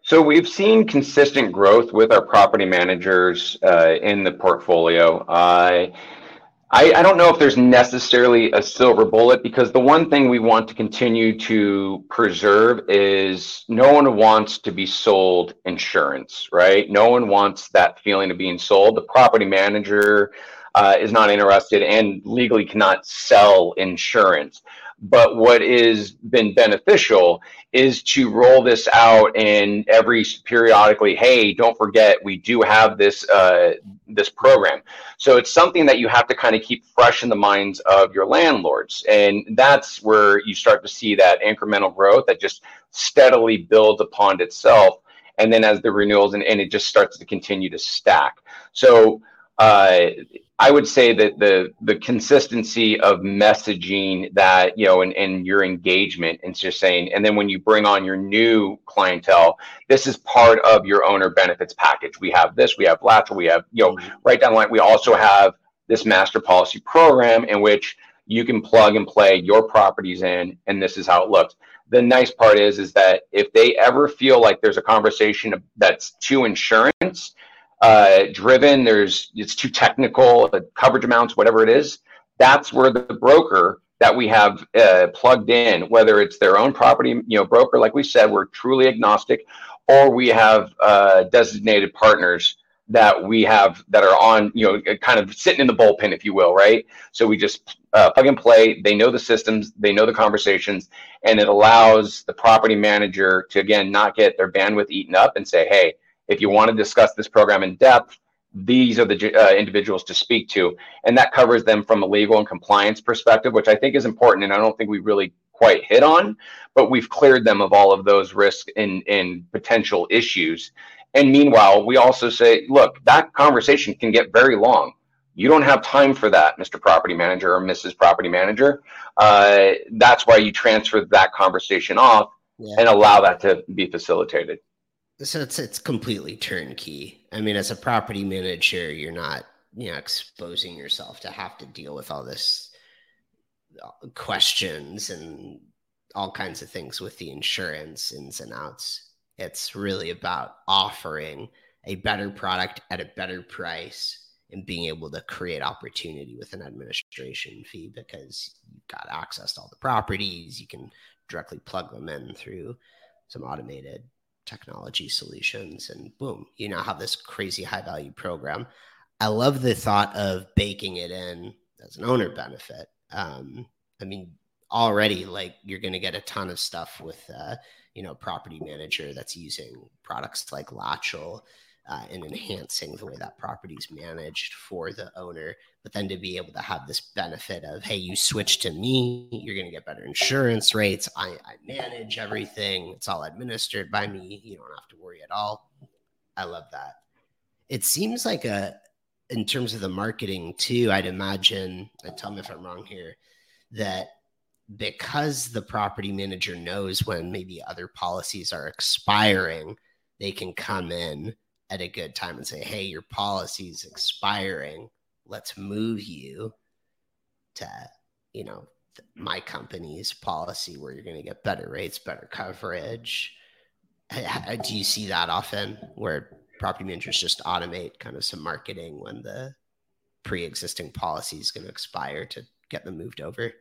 so we've seen consistent growth with our property managers uh, in the portfolio. Uh, I, I, don't know if there's necessarily a silver bullet because the one thing we want to continue to preserve is no one wants to be sold insurance, right? No one wants that feeling of being sold. The property manager uh, is not interested and legally cannot sell insurance. But what has been beneficial is to roll this out and every periodically, hey, don't forget we do have this uh, this program. So it's something that you have to kind of keep fresh in the minds of your landlords, and that's where you start to see that incremental growth that just steadily builds upon itself. And then as the renewals and, and it just starts to continue to stack. So uh, I would say that the the consistency of messaging that you know and, and your engagement and just saying and then when you bring on your new clientele this is part of your owner benefits package we have this we have Latchel we have you know mm-hmm. right down the line we also have this master policy program in which you can plug and play your properties in and this is how it looks the nice part is is that if they ever feel like there's a conversation that's to insurance uh, driven. There's it's too technical, the coverage amounts, whatever it is. That's where the broker that we have uh, plugged in, whether it's their own property, you know, broker, like we said, we're truly agnostic, or we have uh, designated partners that we have that are on, you know, kind of sitting in the bullpen, if you will, right? So we just uh, plug and play. They know the systems, they know the conversations, and it allows the property manager to again not get their bandwidth eaten up and say, hey if you want to discuss this program in depth, these are the uh, individuals to speak to. And that covers them from a legal and compliance perspective, which I think is important. And I don't think we really quite hit on, but we've cleared them of all of those risks and, and potential issues. And meanwhile, we also say, look, that conversation can get very long. You don't have time for that, Mr. Property Manager or Mrs. Property Manager. Uh, that's why you transfer that conversation off yeah. and allow that to be facilitated. So it's it's completely turnkey. I mean, as a property manager, you're not you know exposing yourself to have to deal with all this uh, questions and all kinds of things with the insurance ins and outs. It's really about offering a better product at a better price and being able to create opportunity with an administration fee because you've got access to all the properties. You can directly plug them in through some automated technology solutions and boom you now have this crazy high value program. I love the thought of baking it in as an owner benefit. Um, i mean already like you're going to get a ton of stuff with uh, you know property manager that's using products like Latchel uh, and enhancing the way that property is managed for the owner. But then to be able to have this benefit of, hey, you switch to me, you're going to get better insurance rates. I, I manage everything, it's all administered by me. You don't have to worry at all. I love that. It seems like a, in terms of the marketing too, I'd imagine, and tell me if I'm wrong here, that because the property manager knows when maybe other policies are expiring, they can come in at a good time and say, hey, your policy is expiring. Let's move you to, you know, my company's policy where you're going to get better rates, better coverage. Do you see that often where property managers just automate kind of some marketing when the pre-existing policy is going to expire to get them moved over?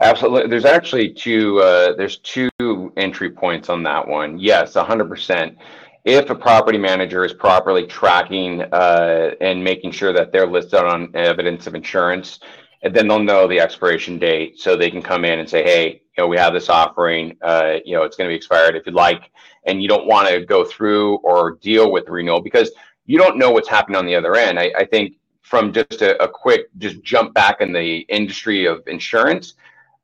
Absolutely. There's actually two. Uh, there's two entry points on that one. Yes, 100% if a property manager is properly tracking uh, and making sure that they're listed on evidence of insurance, then they'll know the expiration date, so they can come in and say, "Hey, you know, we have this offering. Uh, you know, it's going to be expired if you'd like." And you don't want to go through or deal with the renewal because you don't know what's happening on the other end. I, I think from just a, a quick just jump back in the industry of insurance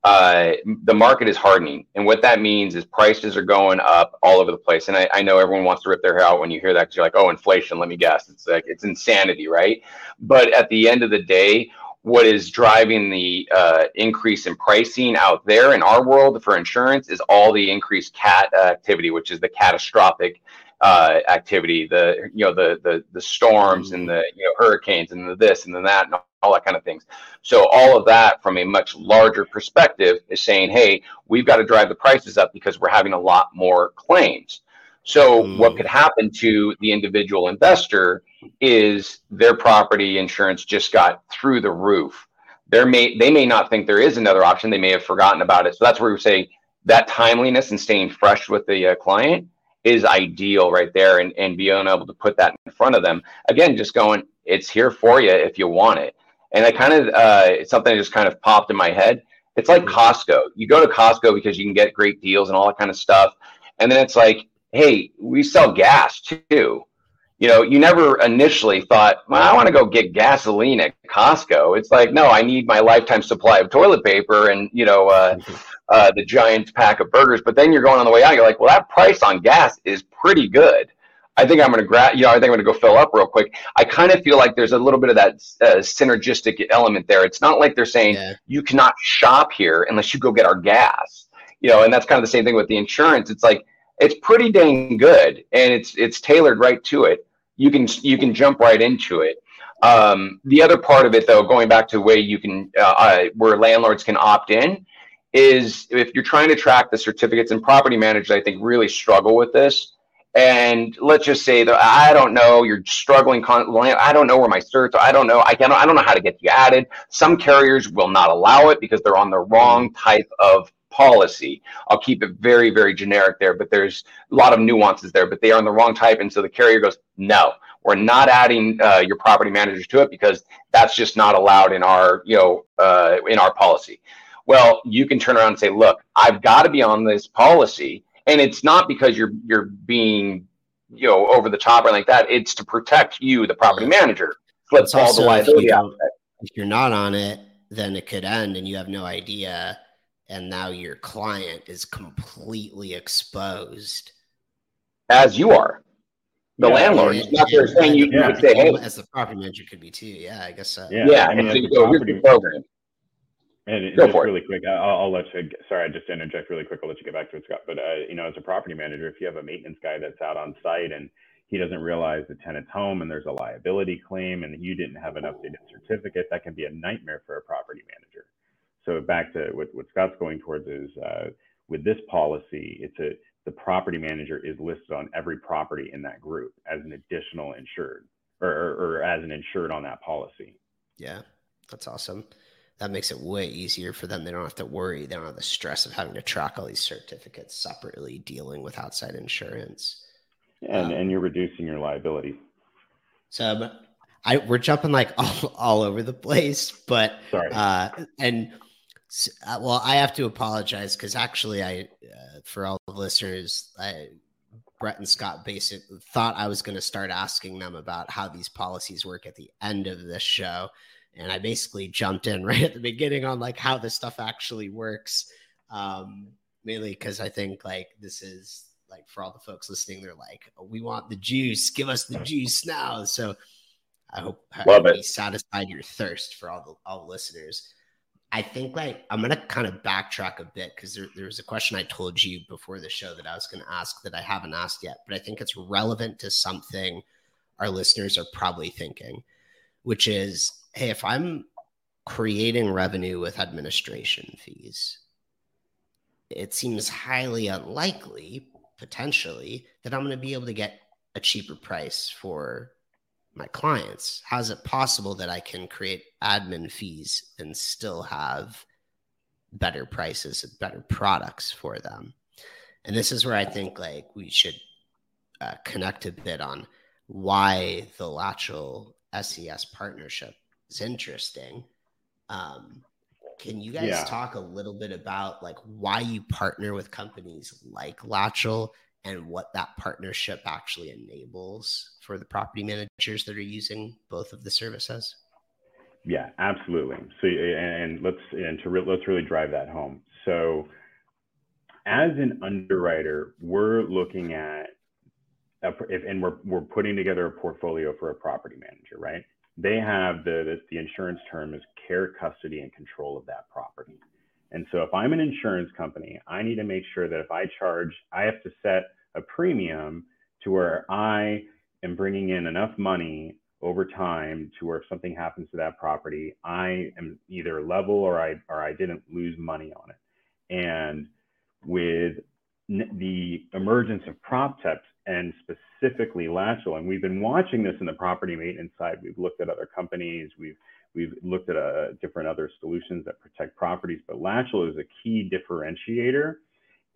uh, the market is hardening. And what that means is prices are going up all over the place. And I, I know everyone wants to rip their hair out when you hear that because you're like, oh, inflation, let me guess. It's like, it's insanity, right? But at the end of the day, what is driving the uh, increase in pricing out there in our world for insurance is all the increased cat activity, which is the catastrophic uh, activity, the you know the the the storms and the you know hurricanes and the this and the that and all that kind of things. So all of that from a much larger perspective is saying, hey, we've got to drive the prices up because we're having a lot more claims. So mm. what could happen to the individual investor is their property insurance just got through the roof. There may they may not think there is another option. They may have forgotten about it. So that's where we say that timeliness and staying fresh with the uh, client is ideal right there, and and being able to put that in front of them. Again, just going, it's here for you if you want it. And I kind of uh, it's something that just kind of popped in my head. It's like mm-hmm. Costco. You go to Costco because you can get great deals and all that kind of stuff. And then it's like, hey, we sell gas too. You know, you never initially thought, well, I want to go get gasoline at Costco. It's like, no, I need my lifetime supply of toilet paper and, you know, uh, mm-hmm. uh, the giant pack of burgers. But then you're going on the way out. You're like, well, that price on gas is pretty good. I think I'm going to grab, you know, I think I'm going to go fill up real quick. I kind of feel like there's a little bit of that uh, synergistic element there. It's not like they're saying yeah. you cannot shop here unless you go get our gas, you know, and that's kind of the same thing with the insurance. It's like, it's pretty dang good and it's, it's tailored right to it. You can, you can jump right into it. Um, the other part of it though, going back to way you can, uh, uh, where landlords can opt in is if you're trying to track the certificates and property managers, I think really struggle with this and let's just say that I don't know, you're struggling. I don't know where my certs. I don't know. I can I don't know how to get you added. Some carriers will not allow it because they're on the wrong type of policy. I'll keep it very, very generic there, but there's a lot of nuances there. But they are on the wrong type, and so the carrier goes, "No, we're not adding uh, your property managers to it because that's just not allowed in our, you know, uh, in our policy." Well, you can turn around and say, "Look, I've got to be on this policy." And it's not because you're you're being you know over the top or like that. It's to protect you, the property manager. Flip all the liability out. If you're not on it, then it could end, and you have no idea, and now your client is completely exposed. As you are, the yeah, landlord. And, not there saying you, yeah. would say, "Hey," as the property manager could be too. Yeah, I guess so. Yeah, yeah. I mean, so you go, here's the program. And just really quick, I'll, I'll, let you. Sorry, I just interject really quick. I'll let you get back to it, Scott. But uh, you know, as a property manager, if you have a maintenance guy that's out on site and he doesn't realize the tenant's home and there's a liability claim and you didn't have an updated certificate, that can be a nightmare for a property manager. So back to what, what Scott's going towards is uh, with this policy, it's a the property manager is listed on every property in that group as an additional insured or, or, or as an insured on that policy. Yeah, that's awesome that makes it way easier for them. They don't have to worry. They don't have the stress of having to track all these certificates separately, dealing with outside insurance. And um, and you're reducing your liability. So I we're jumping like <laughs> all, all over the place, but sorry. Uh, and uh, well, I have to apologize because actually, I uh, for all the listeners, I Brett and Scott basically thought I was going to start asking them about how these policies work at the end of this show and I basically jumped in <laughs> right at the beginning on like how this stuff actually works. Um, mainly because I think like this is like for all the folks listening, they're like, oh, we want the juice, give us the juice now. So I hope Love I it. satisfied your thirst for all the all the listeners. I think like I'm gonna kind of backtrack a bit because there, there was a question I told you before the show that I was gonna ask that I haven't asked yet, but I think it's relevant to something our listeners are probably thinking, which is hey, if I'm creating revenue with administration fees, it seems highly unlikely, potentially, that I'm going to be able to get a cheaper price for my clients. How is it possible that I can create admin fees and still have better prices and better products for them? And this is where I think like we should uh, connect a bit on why the Latchel SES partnership is interesting. Um, can you guys yeah. talk a little bit about like why you partner with companies like Latchel and what that partnership actually enables for the property managers that are using both of the services? Yeah, absolutely. So, and let's and to re- let's really drive that home. So, as an underwriter, we're looking at a, if, and we're we're putting together a portfolio for a property manager, right? They have the, the, insurance term is care, custody, and control of that property. And so if I'm an insurance company, I need to make sure that if I charge, I have to set a premium to where I am bringing in enough money over time to where if something happens to that property, I am either level or I or I didn't lose money on it. And with the emergence of prop techs and specifically Latchel. And we've been watching this in the property maintenance side. We've looked at other companies. We've we've looked at uh, different other solutions that protect properties, but Latchel is a key differentiator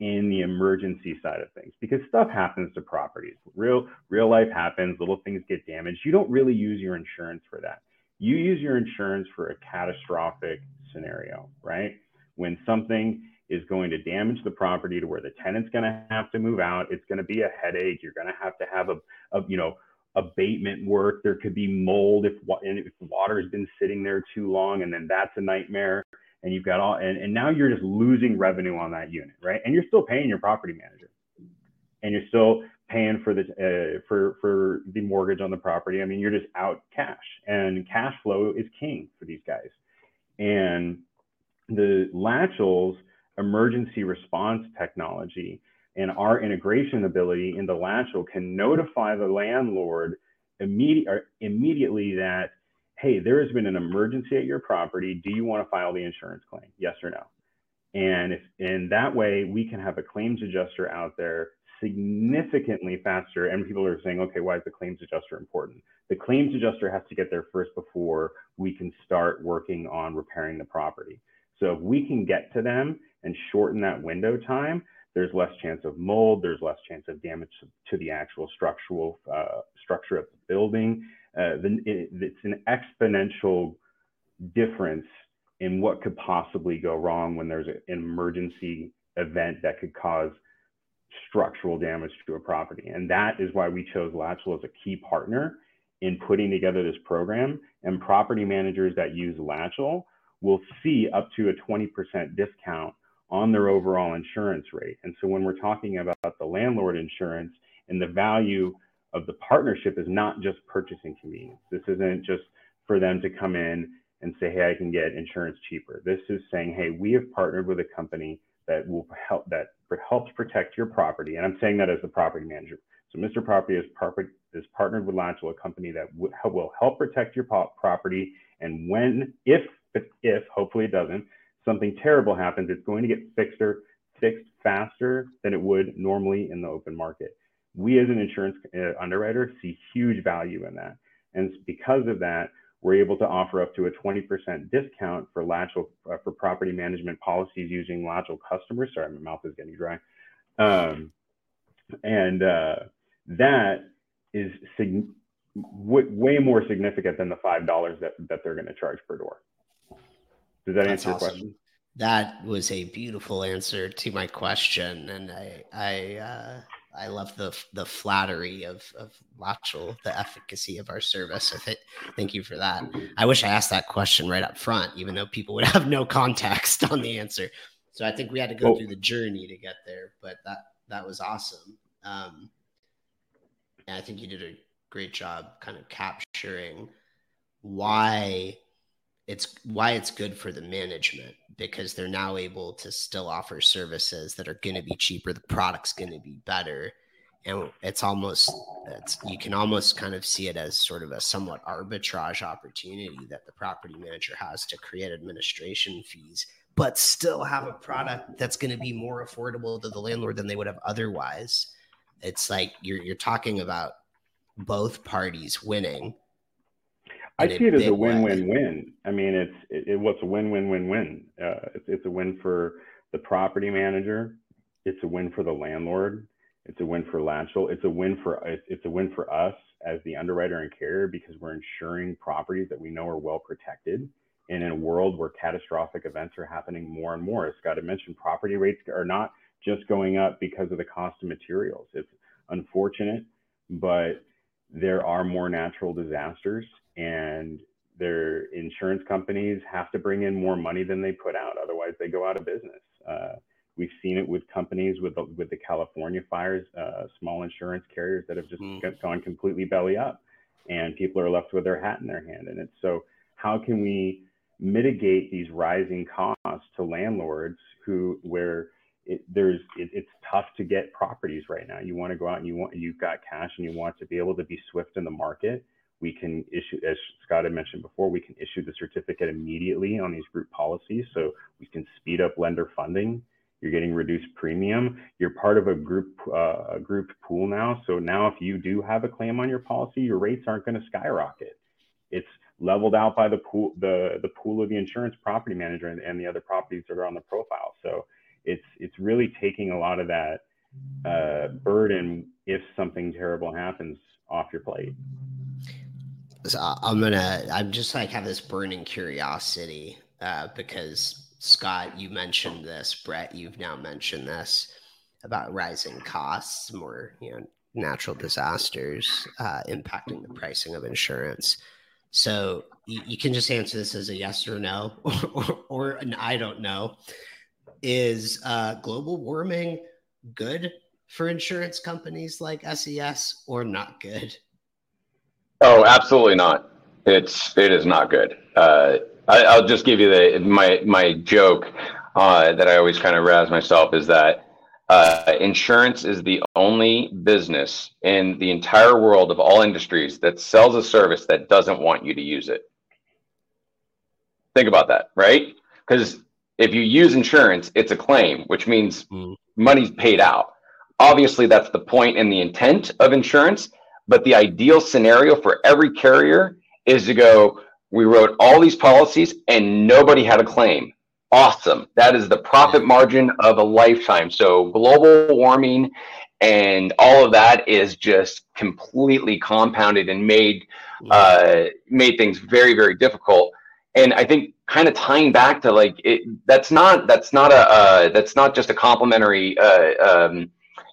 in the emergency side of things because stuff happens to properties. Real real life happens. Little things get damaged. You don't really use your insurance for that. You use your insurance for a catastrophic scenario, right? When something is going to damage the property to where the tenant's going to have to move out. It's going to be a headache. You're going to have to have a, a you know, abatement work. There could be mold if, if water has been sitting there too long, and then that's a nightmare. And you've got all, and, and now you're just losing revenue on that unit, right? And you're still paying your property manager, and you're still paying for the uh, for for the mortgage on the property. I mean, you're just out cash, and cash flow is king for these guys. And the Latchels emergency response technology and our integration ability into Latchel can notify the landlord immediate, immediately that, hey, there has been an emergency at your property. Do you want to file the insurance claim? Yes or no? And if in that way we can have a claims adjuster out there significantly faster. And people are saying, okay, why is the claims adjuster important? The claims adjuster has to get there first before we can start working on repairing the property. So if we can get to them and shorten that window time, there's less chance of mold, there's less chance of damage to the actual structural uh, structure of the building. Uh, the, it, it's an exponential difference in what could possibly go wrong when there's an emergency event that could cause structural damage to a property. And that is why we chose Latchel as a key partner in putting together this program. And property managers that use Latchel will see up to a 20% discount on their overall insurance rate. And so when we're talking about the landlord insurance and the value of the partnership is not just purchasing convenience. This isn't just for them to come in and say, hey, I can get insurance cheaper. This is saying, hey, we have partnered with a company that will help that helps protect your property. And I'm saying that as the property manager. So Mr. Property is, is partnered with Latchel, a company that will help protect your property. And when, if, if, hopefully it doesn't, something terrible happens, it's going to get fixed or fixed faster than it would normally in the open market. We as an insurance uh, underwriter see huge value in that. And because of that, we're able to offer up to a 20% discount for Latchel uh, for property management policies using Latchel customers. Sorry, my mouth is getting dry. Um, and uh, that is sig- w- way more significant than the $5 that, that they're going to charge per door. Does that That's answer awesome. your question? That was a beautiful answer to my question, and I I uh, I love the the flattery of of Latchel, the efficacy of our service. I think thank you for that. I wish I asked that question right up front, even though people would <laughs> have no context on the answer. So I think we had to go through the journey to get there, but that that was awesome. Um, and I think you did a great job, kind of capturing why it's why it's good for the management because they're now able to still offer services that are going to be cheaper the product's going to be better. And it's almost it's you can almost kind of see it as sort of a somewhat arbitrage opportunity that the property manager has to create administration fees but still have a product that's going to be more affordable to the landlord than they would have otherwise. It's like you're you're talking about both parties winning I see it as a win-win-win. I mean, it's it, it what's a win-win-win-win. Uh, it's, it's a win for the property manager. It's a win for the landlord. It's a win for Latchel. It's a win for it's a win for us as the underwriter and carrier because we're insuring properties that we know are well protected. And in a world where catastrophic events are happening more and more, as Scott had mentioned, property rates are not just going up because of the cost of materials. It's unfortunate, but there are more natural disasters and their insurance companies have to bring in more money than they put out. Otherwise, they go out of business. Uh, we've seen it with companies with the, with the California fires, uh, small insurance carriers that have just mm. gone completely belly up, and people are left with their hat in their hand. And it's so, how can we mitigate these rising costs to landlords who where it, there's it, it's tough to get properties right now. You want to go out and you want you've got cash and you want to be able to be swift in the market we can issue, as Scott had mentioned before, we can issue the certificate immediately on these group policies. So we can speed up lender funding you're getting reduced premium. You're part of a group uh, a group pool now. So now if you do have a claim on your policy, your rates aren't going to skyrocket. It's leveled out by the pool the the pool of the insurance property manager and, and the other properties that are on the profile. So it's it's really taking a lot of that uh, burden if something terrible happens off your plate. So I'm gonna I'm just like have this burning curiosity uh, because Scott, you mentioned this. Brett, you've now mentioned this about rising costs, more you know, natural disasters uh, impacting the pricing of insurance. So you, you, can just answer this as a yes or no, or, <laughs> or, or an I don't know. Is uh, global warming good for insurance companies like SES or not good? Oh, absolutely not. It's it is not good. Uh, I, will just give you the my my joke uh, that I always kind of razz myself is that uh, insurance is the only business in the entire world of all industries that sells a service that doesn't want you to use it. Think about that, right? Because if you use insurance, it's a claim, which means mm. money's paid out. Obviously, that's the point and the intent of insurance. But the ideal scenario for every carrier is to go, we wrote all these policies and nobody had a claim. Awesome. That is the profit margin of a lifetime. So global warming and all of that is just completely compounded and made uh, made things very very difficult. And I think kind of tying back to like it, that's not that's not a uh, that's not just a complimentary uh, um,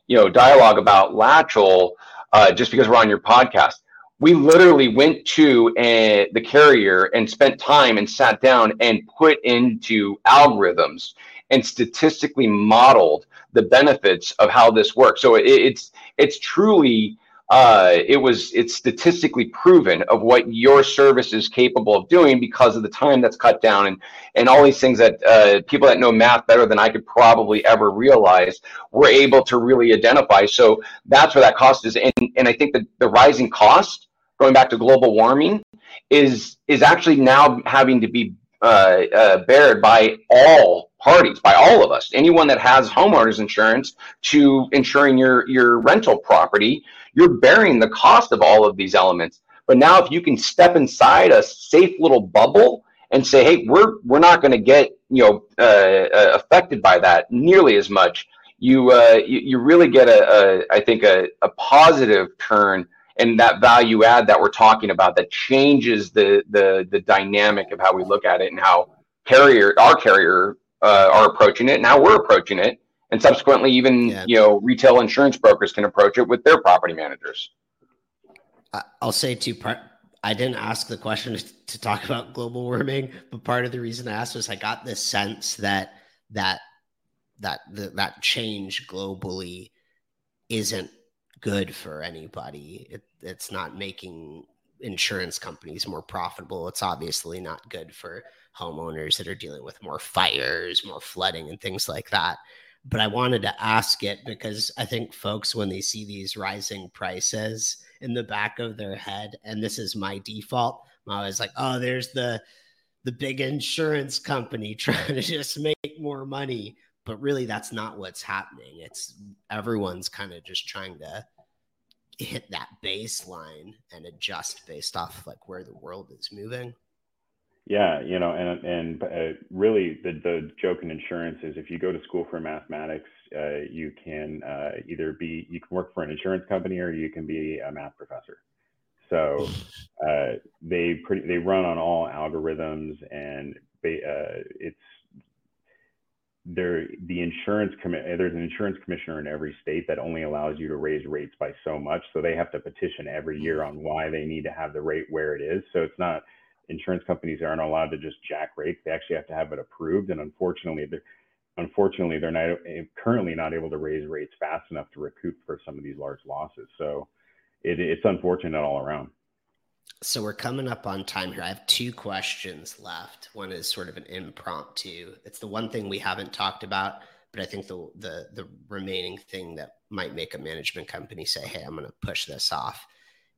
you know dialogue about Latchel uh, just because we're on your podcast we literally went to a, the carrier and spent time and sat down and put into algorithms and statistically modeled the benefits of how this works. So it, it's it's truly uh, it was it's statistically proven of what your service is capable of doing because of the time that's cut down and and all these things that uh, people that know math better than I could probably ever realize were able to really identify. So that's where that cost is, and and I think that the rising cost going back to global warming, is is actually now having to be uh, uh, bared by all parties, by all of us. Anyone that has homeowners insurance to insuring your your rental property, you're bearing the cost of all of these elements. But now, if you can step inside a safe little bubble and say, "Hey, we're we're not going to get you know uh, uh, affected by that nearly as much," you uh, you, you, really get a, a I think a, a positive turn and that value add that we're talking about that changes the the the dynamic of how we look at it and how carrier our carrier uh, are approaching it and how we're approaching it and subsequently even yeah. you know retail insurance brokers can approach it with their property managers i'll say two part i didn't ask the question to talk about global warming but part of the reason i asked was i got this sense that that that the, that change globally isn't good for anybody. It, it's not making insurance companies more profitable. It's obviously not good for homeowners that are dealing with more fires, more flooding, and things like that. But I wanted to ask it because I think folks, when they see these rising prices in the back of their head, and this is my default, I'm always like, oh, there's the the big insurance company <laughs> trying to just make more money. But really that's not what's happening. It's everyone's kind of just trying to hit that baseline and adjust based off like where the world is moving yeah you know and and uh, really the the joke in insurance is if you go to school for mathematics uh, you can uh, either be you can work for an insurance company or you can be a math professor. So <laughs> uh, they pretty they run on all algorithms and they, uh, it's there the insurance commi- there's an insurance commissioner in every state that only allows you to raise rates by so much. So they have to petition every year on why they need to have the rate where it is. So it's not insurance companies aren't allowed to just jack rates they actually have to have it approved and unfortunately they're unfortunately they're not currently not able to raise rates fast enough to recoup for some of these large losses so it, it's unfortunate all around so we're coming up on time here. I have two questions left. One is sort of an impromptu. It's the one thing we haven't talked about, but I think the the the remaining thing that might make a management company say, "Hey, I'm going to push this off."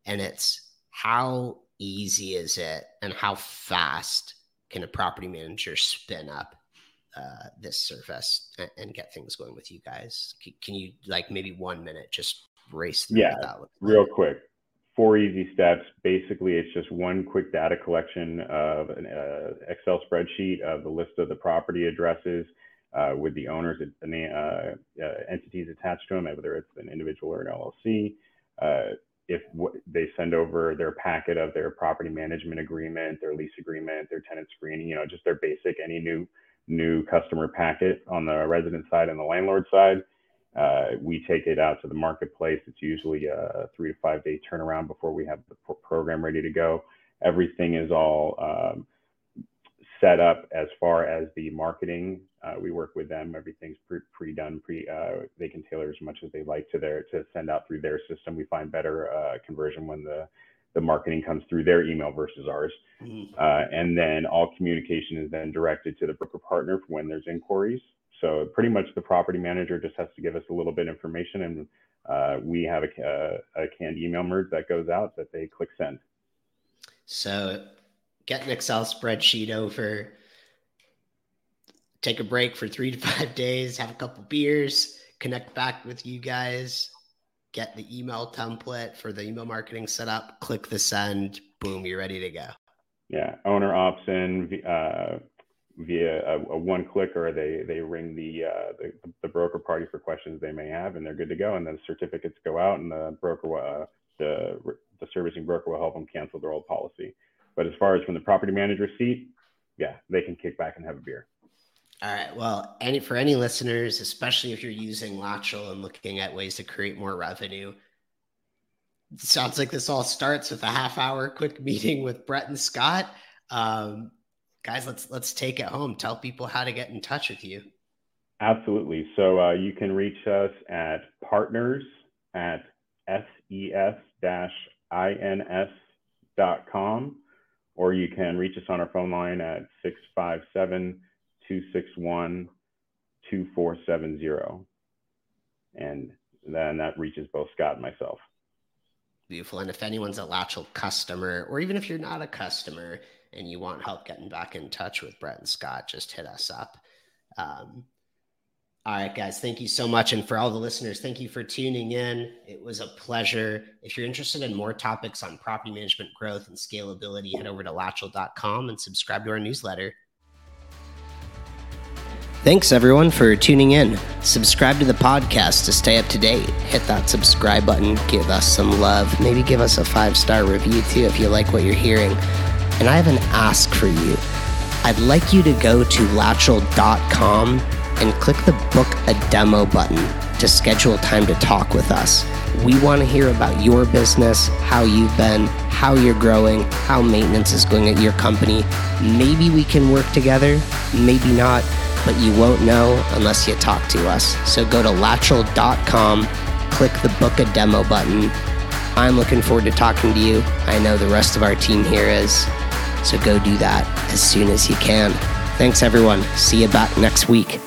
And it's how easy is it and how fast can a property manager spin up uh, this service and, and, get things going with you guys? C- can you like maybe one minute just race through yeah, that? real quick. Four easy steps. Basically, it's just one quick data collection of an uh, Excel spreadsheet of the list of the property addresses uh, with the owners, the uh, uh, entities attached to them, whether it's an individual or an LLC. If they send over their packet of their property management agreement, their lease agreement, their tenant screening, you know, just their basic any new new customer packet on the resident side and the landlord side. Uh, we take it out to the marketplace. It's usually a three to five day turnaround before we have the program ready to go. Everything is all um, set up as far as the marketing. Uh, we work with them. Everything's pre, done. Pre uh, they can tailor as much as they like to their to send out through their system. We find better uh, conversion when the the marketing comes through their email versus ours. Mm-hmm. Uh, and then all communication is then directed to the broker partner for when there's inquiries. So pretty much the property manager just has to give us a little bit of information and uh, we have a, a, canned email merge that goes out that they click send. So get an Excel spreadsheet over, take a break for three to five days, have a couple beers, connect back with you guys, get the email template for the email marketing set up, click the send, boom, you're ready to go. Yeah, owner opts in uh, via a, a, one click, or they they ring the, uh, the, the broker party for questions they may have, and they're good to go. And then certificates go out, and the broker uh, the the servicing broker will help them cancel their old policy. But as far as from the property manager seat, yeah, they can kick back and have a beer. All right. Well, any for any listeners, especially if you're using Latchel and looking at ways to create more revenue, sounds like this all starts with a half hour quick <laughs> meeting with Brett and Scott. Um, guys, let's let's take it home. Tell people how to get in touch with you. Absolutely. So uh, you can reach us at partners at ses-ins.com or you can reach us on our phone line at 657 261 2470. And then that reaches both Scott and myself. Beautiful. And if anyone's a Latchel customer, or even if you're not a customer and you want help getting back in touch with Brett and Scott, just hit us up. Um, all right, guys, thank you so much. And for all the listeners, thank you for tuning in. It was a pleasure. If you're interested in more topics on property management growth and scalability, head over to latchel.com and subscribe to our newsletter. Thanks, everyone, for tuning in. Subscribe to the podcast to stay up to date. Hit that subscribe button, give us some love. Maybe give us a five star review too if you like what you're hearing. And I have an ask for you. I'd like you to go to latchel.com and click the book a demo button to schedule time to talk with us. We want to hear about your business, how you've been, how you're growing, how maintenance is going at your company. Maybe we can work together, maybe not, but you won't know unless you talk to us. So go to latchel.com, click the book a demo button. I'm looking forward to talking to you. I know the rest of our team here is. So go do that as soon as you can. Thanks, everyone. See you back next week.